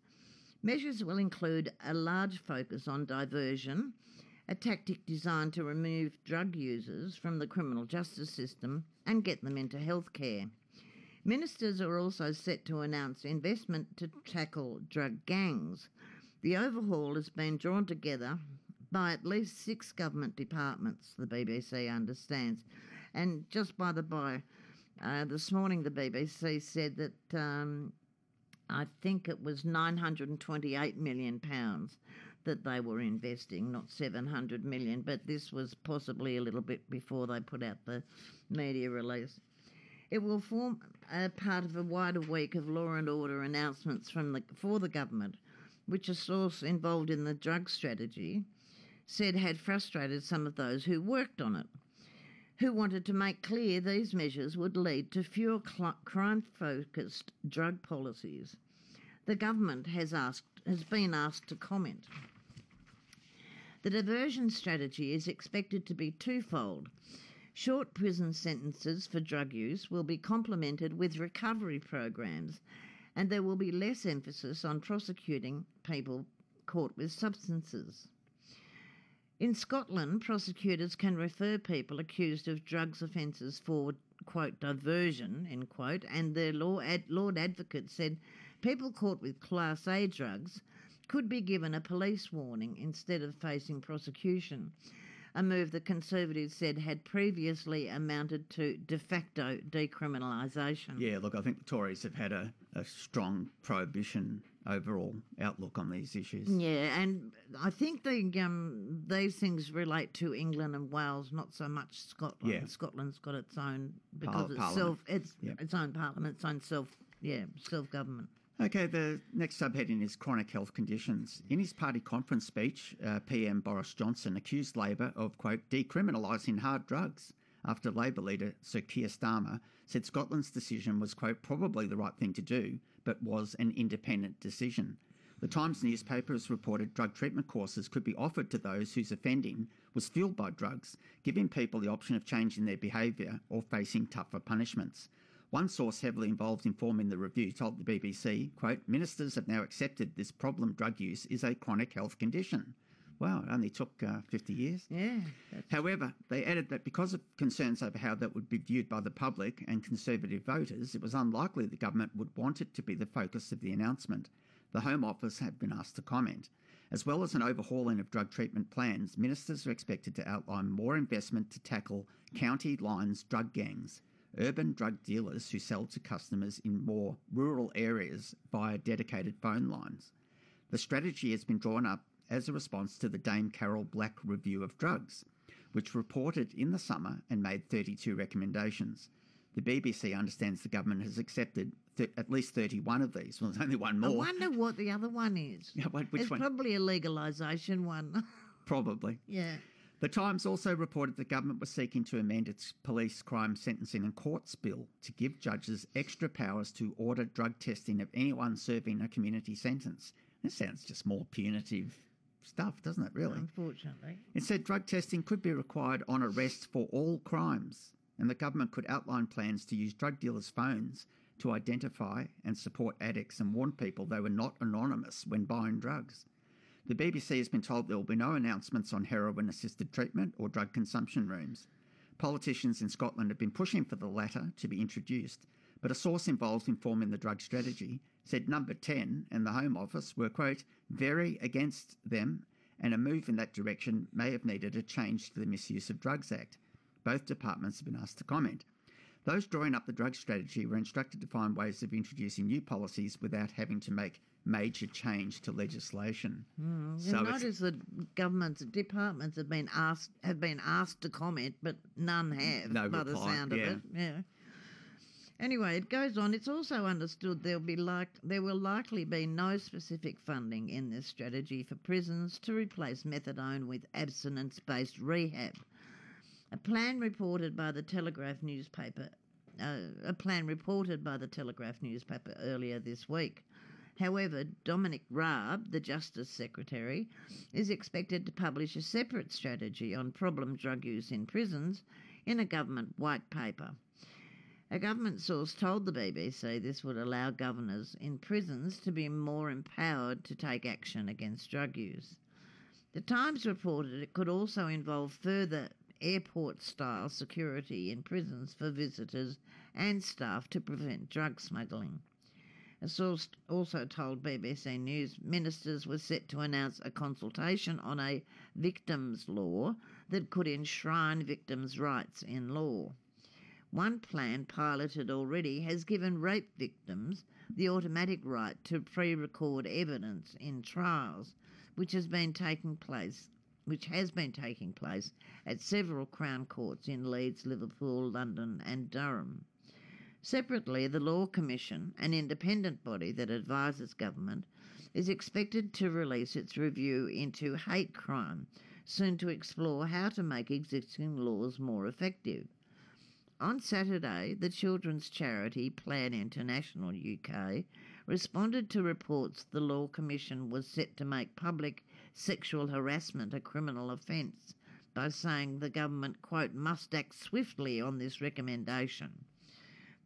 Measures will include a large focus on diversion, a tactic designed to remove drug users from the criminal justice system and get them into healthcare. Ministers are also set to announce investment to tackle drug gangs. The overhaul has been drawn together by at least six government departments, the BBC understands. And just by the by, uh, this morning the BBC said that um, I think it was 928 million pounds that they were investing, not 700 million, but this was possibly a little bit before they put out the media release. It will form a part of a wider week of law and order announcements from the, for the government, which a source involved in the drug strategy said had frustrated some of those who worked on it, who wanted to make clear these measures would lead to fewer cl- crime-focused drug policies. The government has asked has been asked to comment. The diversion strategy is expected to be twofold. Short prison sentences for drug use will be complemented with recovery programs, and there will be less emphasis on prosecuting people caught with substances. In Scotland, prosecutors can refer people accused of drugs offences for, quote, diversion, end quote, and their law ad- Lord Advocate said people caught with Class A drugs could be given a police warning instead of facing prosecution, a move the Conservatives said had previously amounted to de facto decriminalisation. Yeah, look, I think the Tories have had a, a strong prohibition overall outlook on these issues. Yeah, and I think the um, these things relate to England and Wales, not so much Scotland. Yeah. Scotland's got its own because Par- it's self, it's Yeah. its own parliament, its own self, yeah, self government. Okay, the next subheading is chronic health conditions. In his party conference speech, uh, PM Boris Johnson accused Labor of, quote, decriminalising hard drugs after Labor leader Sir Keir Starmer said Scotland's decision was, quote, probably the right thing to do, but was an independent decision. The Times newspaper has reported drug treatment courses could be offered to those whose offending was fueled by drugs, giving people the option of changing their behaviour or facing tougher punishments. One source heavily involved in forming the review told the BBC, quote, ministers have now accepted this problem drug use is a chronic health condition. Wow, it only took uh, 50 years. Yeah. However, they added that because of concerns over how that would be viewed by the public and Conservative voters, it was unlikely the government would want it to be the focus of the announcement. The Home Office have been asked to comment. As well as an overhauling of drug treatment plans, ministers are expected to outline more investment to tackle county lines drug gangs urban drug dealers who sell to customers in more rural areas via dedicated phone lines. The strategy has been drawn up as a response to the Dame Carol Black Review of Drugs, which reported in the summer and made 32 recommendations. The BBC understands the government has accepted th- at least 31 of these. Well, there's only one more. I wonder what the other one is. Yeah, which it's one? probably a legalisation one. Probably. yeah. The Times also reported the government was seeking to amend its police crime sentencing and courts bill to give judges extra powers to order drug testing of anyone serving a community sentence. This sounds just more punitive stuff, doesn't it, really? Unfortunately. It said drug testing could be required on arrest for all crimes, and the government could outline plans to use drug dealers' phones to identify and support addicts and warn people they were not anonymous when buying drugs. The BBC has been told there will be no announcements on heroin assisted treatment or drug consumption rooms. Politicians in Scotland have been pushing for the latter to be introduced, but a source involved in forming the drug strategy said Number 10 and the Home Office were, quote, very against them, and a move in that direction may have needed a change to the Misuse of Drugs Act. Both departments have been asked to comment. Those drawing up the drug strategy were instructed to find ways of introducing new policies without having to make major change to legislation. Mm. So notice that governments, departments have been asked have been asked to comment, but none have No by the reply, sound yeah. of it. Yeah. Anyway, it goes on. It's also understood there'll be like there will likely be no specific funding in this strategy for prisons to replace methadone with abstinence-based rehab. A plan reported by the Telegraph newspaper, uh, a plan reported by the Telegraph newspaper earlier this week. However, Dominic Raab, the Justice Secretary, is expected to publish a separate strategy on problem drug use in prisons in a government white paper. A government source told the BBC this would allow governors in prisons to be more empowered to take action against drug use. The Times reported it could also involve further airport style security in prisons for visitors and staff to prevent drug smuggling. A source also told BBC News ministers were set to announce a consultation on a victims' law that could enshrine victims' rights in law. One plan piloted already has given rape victims the automatic right to pre-record evidence in trials, which has been taking place which has been taking place at several Crown courts in Leeds, Liverpool, London, and Durham. Separately, the Law Commission, an independent body that advises government, is expected to release its review into hate crime soon to explore how to make existing laws more effective. On Saturday, the children's charity Plan International UK responded to reports the Law Commission was set to make public sexual harassment a criminal offence by saying the government, quote, must act swiftly on this recommendation.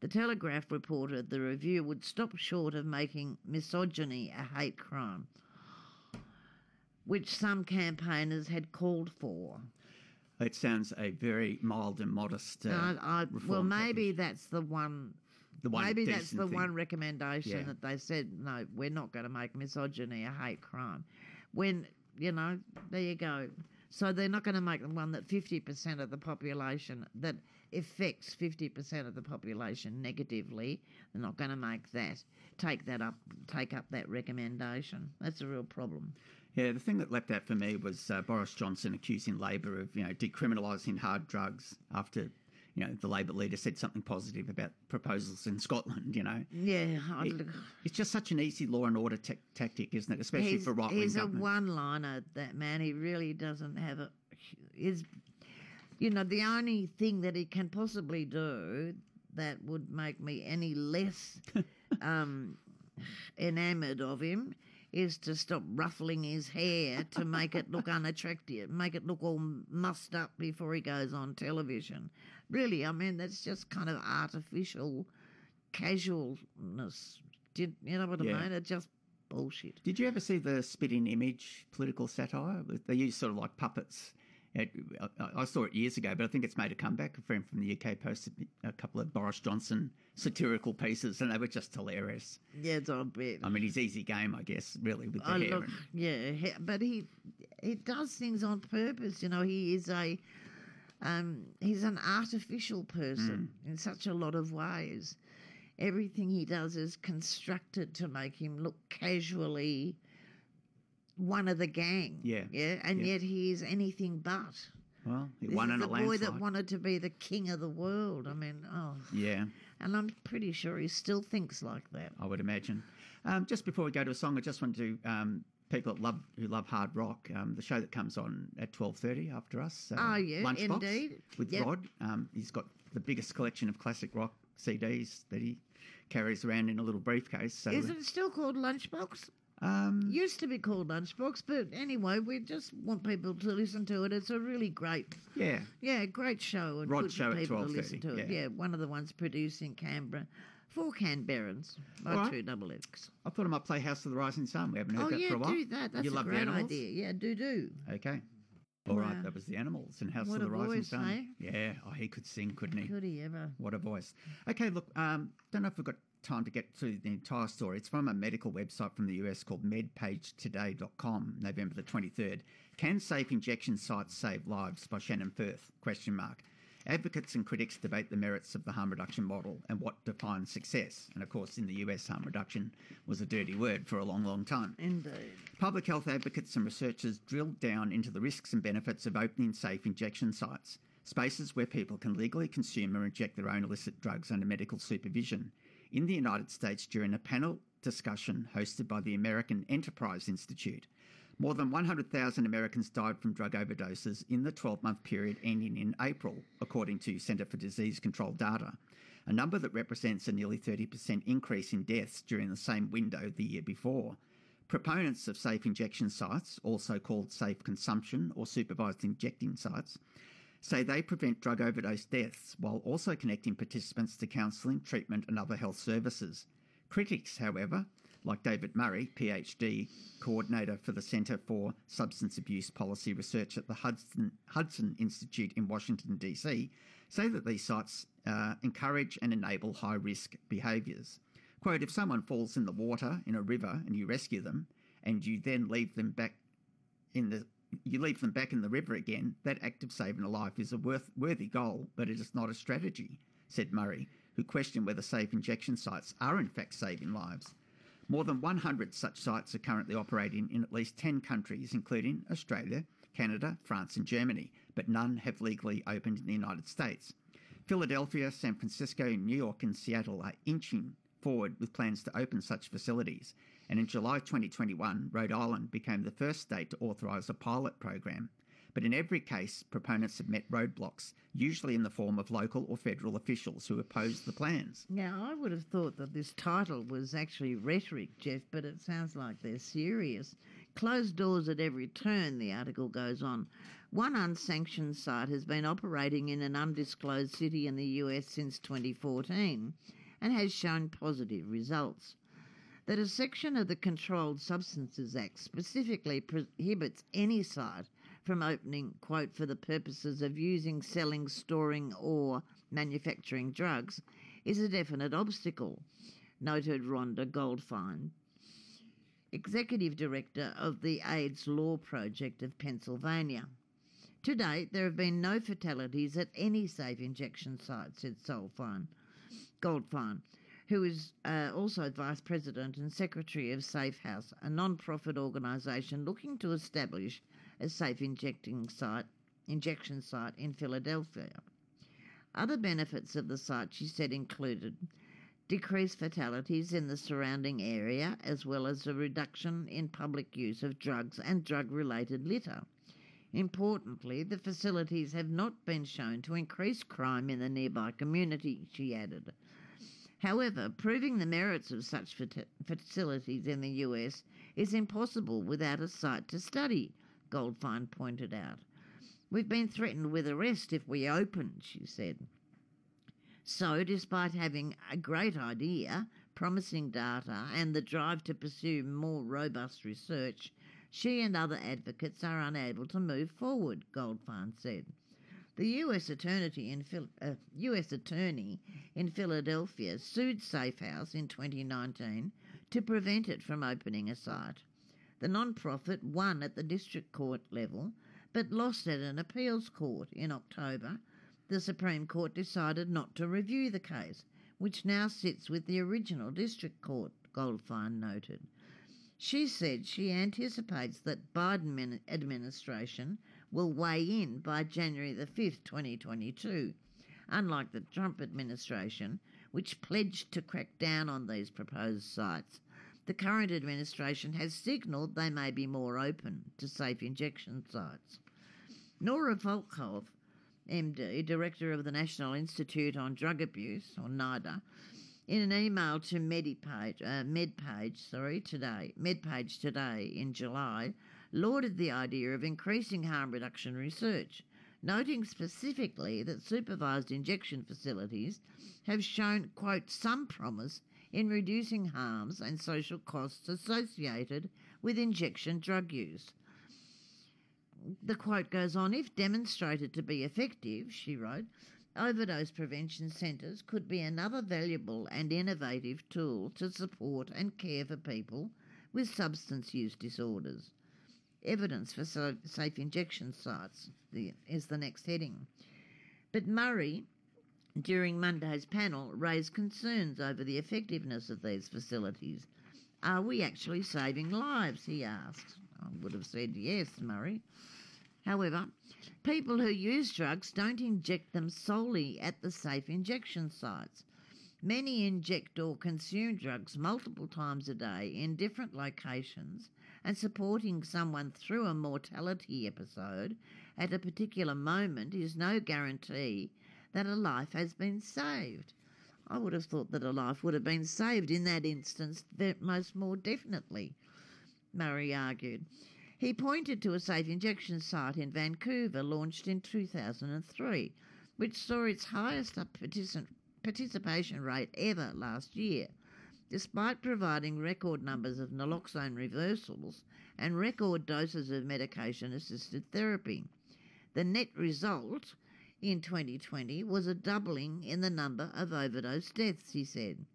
The Telegraph reported the review would stop short of making misogyny a hate crime, which some campaigners had called for. It sounds a very mild and modest. Uh, I, I, well, maybe package. that's the one. the one maybe that's the thing. one recommendation Yeah. that they said no, we're not going to make misogyny a hate crime. When you know, there you go. So they're not going to make the one that fifty percent of the population that affects fifty percent of the population negatively. They're not going to make that take that up, take up that recommendation. That's a real problem. Yeah, the thing that leapt out for me was uh, Boris Johnson accusing Labor of, you know, decriminalising hard drugs after you know, the Labor leader said something positive about proposals in Scotland. You know, Yeah, It- it's just such an easy law and order ta- tactic, isn't it? Especially he's, for right wing he's a one-liner. That man, he really doesn't have a. Is, you know, the only thing that he can possibly do that would make me any less um, enamoured of him is to stop ruffling his hair to make it look unattractive, make it look all mussed up before he goes on television. Really, I mean, that's just kind of artificial casualness. Did you know what Yeah. I mean? It's just bullshit. Did you ever see the spitting image political satire? They use sort of like puppets. It, I, I saw it years ago, but I think it's made a comeback. A friend from the UK posted a couple of Boris Johnson satirical pieces, and they were just hilarious. Yeah, it's a bit. I mean, he's easy game, I guess, really, with the Oh, hair. look, and- yeah, but he he does things on purpose. You know, he is a um, he's an artificial person Mm. in such a lot of ways. Everything he does is constructed to make him look casually one of the gang. Yeah, yeah, and yeah. yet he is anything but. well, he This won is in the boy landslide. that wanted to be the king of the world. I mean, oh, yeah, and I'm pretty sure he still thinks like that. I would imagine. Um, just before we go to a song, I just want to um, people that love who love hard rock. Um, the show that comes on at twelve thirty after us. Uh, Oh, yeah, Lunchbox indeed. With Yep. Rod, um, he's got the biggest collection of classic rock CDs that he carries around in a little briefcase. So, Is it still called Lunchbox? Um, used to be called Lunchbox, but anyway, we just want people to listen to it. It's a really great, yeah, yeah, great show. And Rod good show for people to listen 12:30, to it. yeah. Yeah, one of the ones produced in Canberra for Canberrans by right. two double X. I thought I might play House of the Rising Sun. We haven't heard Oh that yeah, for a while. do that. That's you a love great idea. Yeah, do do. Okay. All right, Wow. that was the animals and House What of the Rising voice, Sun. hey? Yeah, oh, he could sing, couldn't he? Could he ever? What a voice. Okay, look, um, don't know if we've got time to get to the entire story. It's from a medical website from the US called medpagetoday.com, November the 23rd. Can safe injection sites save lives by Shannon Firth? Question mark. Advocates and critics debate the merits of the harm reduction model and what defines success. And of course, in the US, harm reduction was a dirty word for a long, long time. Indeed. Public health advocates and researchers drilled down into the risks and benefits of opening safe injection sites, spaces where people can legally consume or inject their own illicit drugs under medical supervision, in the United States during a panel discussion hosted by the American Enterprise Institute. More than 100,000 Americans died from drug overdoses in the 12 month period ending in April, according to Centre for Disease Control data, a number that represents a nearly 30% increase in deaths during the same window the year before. Proponents of safe injection sites, also called safe consumption or supervised injecting sites, say they prevent drug overdose deaths while also connecting participants to counselling, treatment, and other health services. Critics, however, like David Murray, PhD, coordinator for the Centre for Substance Abuse Policy Research at the Hudson, Hudson Institute in Washington, D.C., say that these sites uh, encourage and enable high risk behaviours. Quote, if someone falls in the water in a river and you rescue them and you then leave them back in the you leave them back in the river again, that act of saving a life is a worth, worthy goal, but it is not a strategy, said Murray, who questioned whether safe injection sites are in fact saving lives. More than 100 such sites are currently operating in at least 10 countries, including Australia, Canada, France, and Germany, but none have legally opened in the United States. Philadelphia, San Francisco, New York, and Seattle are inching forward with plans to open such facilities. And in July 2021, Rhode Island became the first state to authorise a pilot program. But in every case, proponents have met roadblocks, usually in the form of local or federal officials who oppose the plans. Now, I would have thought that this title was actually rhetoric, Jeff, but it sounds like they're serious. Closed doors at every turn, the article goes on. One unsanctioned site has been operating in an undisclosed city in the US since 2014 and has shown positive results. That a section of the Controlled Substances Act specifically prohibits any site from opening, quote, for the purposes of using, selling, storing, or manufacturing drugs is a definite obstacle, noted Ronda Goldfein, Executive Director of the AIDS Law Project of Pennsylvania. To date, there have been no fatalities at any safe injection site, said Solfine, Goldfein, who is uh, also Vice President and Secretary of Safehouse, a non profit organisation looking to establish a safe injecting site, injection site in Philadelphia. Other benefits of the site, she said, included decreased fatalities in the surrounding area, as well as a reduction in public use of drugs and drug related litter. Importantly, the facilities have not been shown to increase crime in the nearby community, she added. However, proving the merits of such facilities in the US is impossible without a site to study, Goldfein pointed out. We've been threatened with arrest if we open, she said. So, despite having a great idea, promising data, and the drive to pursue more robust research, she and other advocates are unable to move forward, Goldfein said. The U.S. attorney in, uh, US attorney in Philadelphia sued Safehouse in 2019 to prevent it from opening a site. The non-profit won at the district court level but lost at an appeals court in October. The Supreme Court decided not to review the case, which now sits with the original district court, Goldfein noted. She said she anticipates that Biden administration will weigh in by January the 5th, 2022, unlike the Trump administration, which pledged to crack down on these proposed sites. The current administration has signalled they may be more open to safe injection sites. Nora Volkow, MD, Director of the National Institute on Drug Abuse, or NIDA, in an email to Medipage, uh, MedPage, sorry, today, MedPage today in July, lauded the idea of increasing harm reduction research, noting specifically that supervised injection facilities have shown, quote, some promise in reducing harms and social costs associated with injection drug use the quote goes on if demonstrated to be effective, she wrote, overdose prevention centres could be another valuable and innovative tool to support and care for people with substance use disorders. Evidence for safe injection sites is the next heading. But Murray, during Monday's panel, raised concerns over the effectiveness of these facilities. Are we actually saving lives? he asked. I would have said yes, Murray. However, people who use drugs don't inject them solely at the safe injection sites. Many inject or consume drugs multiple times a day in different locations, and supporting someone through a mortality episode at a particular moment is no guarantee that a life has been saved. I would have thought that a life would have been saved in that instance, most more definitely, Murray argued. He pointed to a safe injection site in Vancouver launched in 2003, which saw its highest participation rate ever last year. Despite providing record numbers of naloxone reversals and record doses of medication assisted therapy, the net result in 2020 was a doubling in the number of overdose deaths, he said.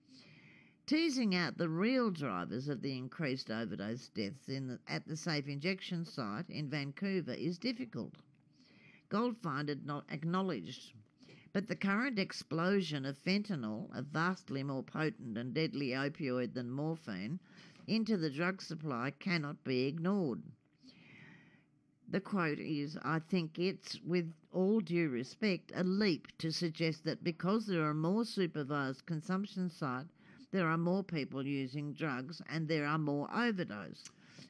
Teasing out the real drivers of the increased overdose deaths the, at the safe injection site in Vancouver is difficult. Goldfein not acknowledged, but the current explosion of fentanyl, a vastly more potent and deadly opioid than morphine, into the drug supply cannot be ignored. The quote is I think it's, with all due respect, a leap to suggest that because there are more supervised consumption sites there are more people using drugs and there are more overdose.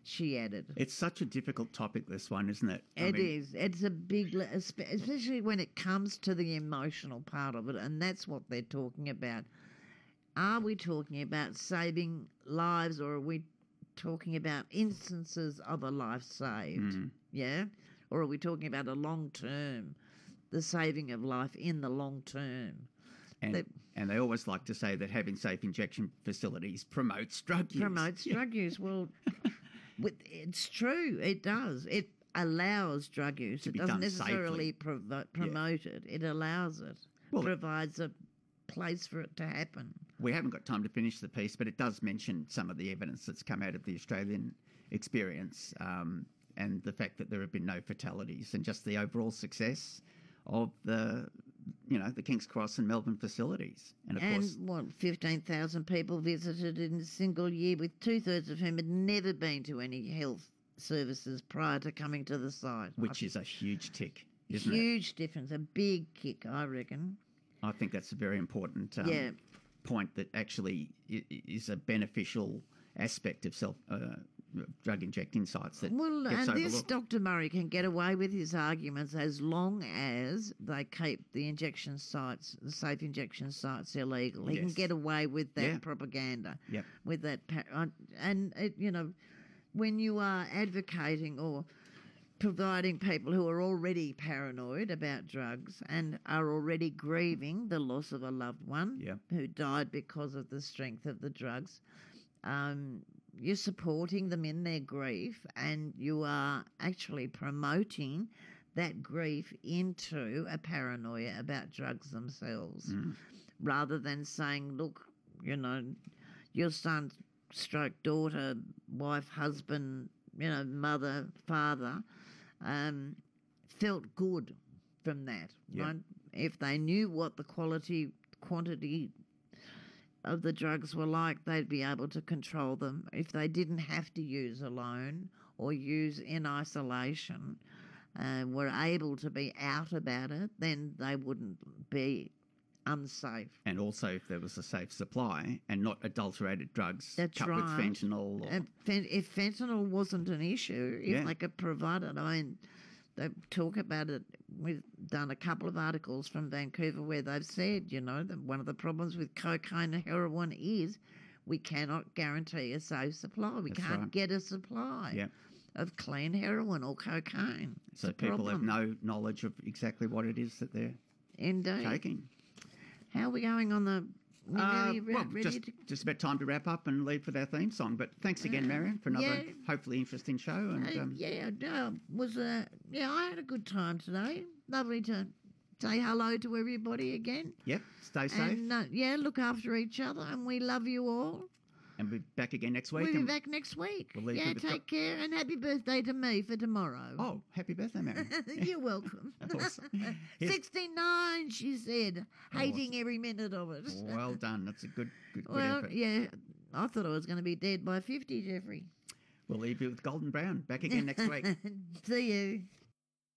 She added. It's such a difficult topic, this one, isn't it? I it mean, is. It's a big, especially when it comes to the emotional part of it, and that's what they're talking about. Are we talking about saving lives, or are we talking about instances of a life saved? Mm. Yeah, or are we talking about a long term, the saving of life in the long term? And, and they always like to say that having safe injection facilities promotes drug use. Promotes yeah. drug use. Well, it's true. It does. It allows drug use. To it doesn't necessarily provo- promote yeah. it. It allows it. Well, provides a place for it to happen. We haven't got time to finish the piece, but it does mention some of the evidence that's come out of the Australian experience um, and the fact that there have been no fatalities and just the overall success of the you know the King's Cross and Melbourne facilities. And of and course, what fifteen thousand people visited in a single year, with two thirds of whom had never been to any health services prior to coming to the site. Which is a huge tick, isn't huge it? Huge difference, a big kick, I reckon. I think that's a very important um, Yeah. point that actually i- i- is a beneficial aspect of self uh, drug injecting sites that Well, and this. Dr. Murray can get away with his arguments as long as they keep the injection sites, the safe injection sites, illegal. He can get away with that Yeah. propaganda, Yep. with that, uh, and it, you know, when you are advocating or providing people who are already paranoid about drugs and are already grieving the loss of a loved one Yep. who died because of the strength of the drugs. Um, you're supporting them in their grief and you are actually promoting that grief into a paranoia about drugs themselves Mm. rather than saying, look, you know, your son, stroke daughter, wife, husband, you know, mother, father, um, felt good from that, Yeah. right? If they knew what the quality, quantity of the drugs were like, they'd be able to control them. If they didn't have to use alone or use in isolation, uh, were able to be out about it, then they wouldn't be unsafe. And also, if there was a safe supply and not adulterated drugs That's cut with right. fentanyl. Or, if fentanyl wasn't an issue, if Yeah. they could provide it, I mean, they talk about it. We've done a couple of articles from Vancouver where they've said, you know, that one of the problems with cocaine and heroin is we cannot guarantee a safe supply. We That's can't right. get a supply Yeah. of clean heroin or cocaine. It's so people have no knowledge of exactly what it is that they're Indeed. taking. How are we going on the? We Uh, nearly re- well, ready just, to- just about time to wrap up and leave for our theme song. But thanks again, Marion, for another yeah. hopefully interesting show. And Uh, um, yeah, no, was uh, yeah, I had a good time today. Lovely to say hello to everybody again. yep, stay safe. And uh, yeah, look after each other, and we love you all. And we'll be back again next week. We'll be back next week. we'll leave yeah, take care, and happy birthday to me for tomorrow. Oh, happy birthday, Mary. You're welcome. Awesome. Here's- 69, she said, oh, hating every minute of it. well done. That's a good, good, good well, effort. yeah, I thought I was going to be dead by 50, Jeffrey. We'll leave you with Golden Brown. Back again next week. See you.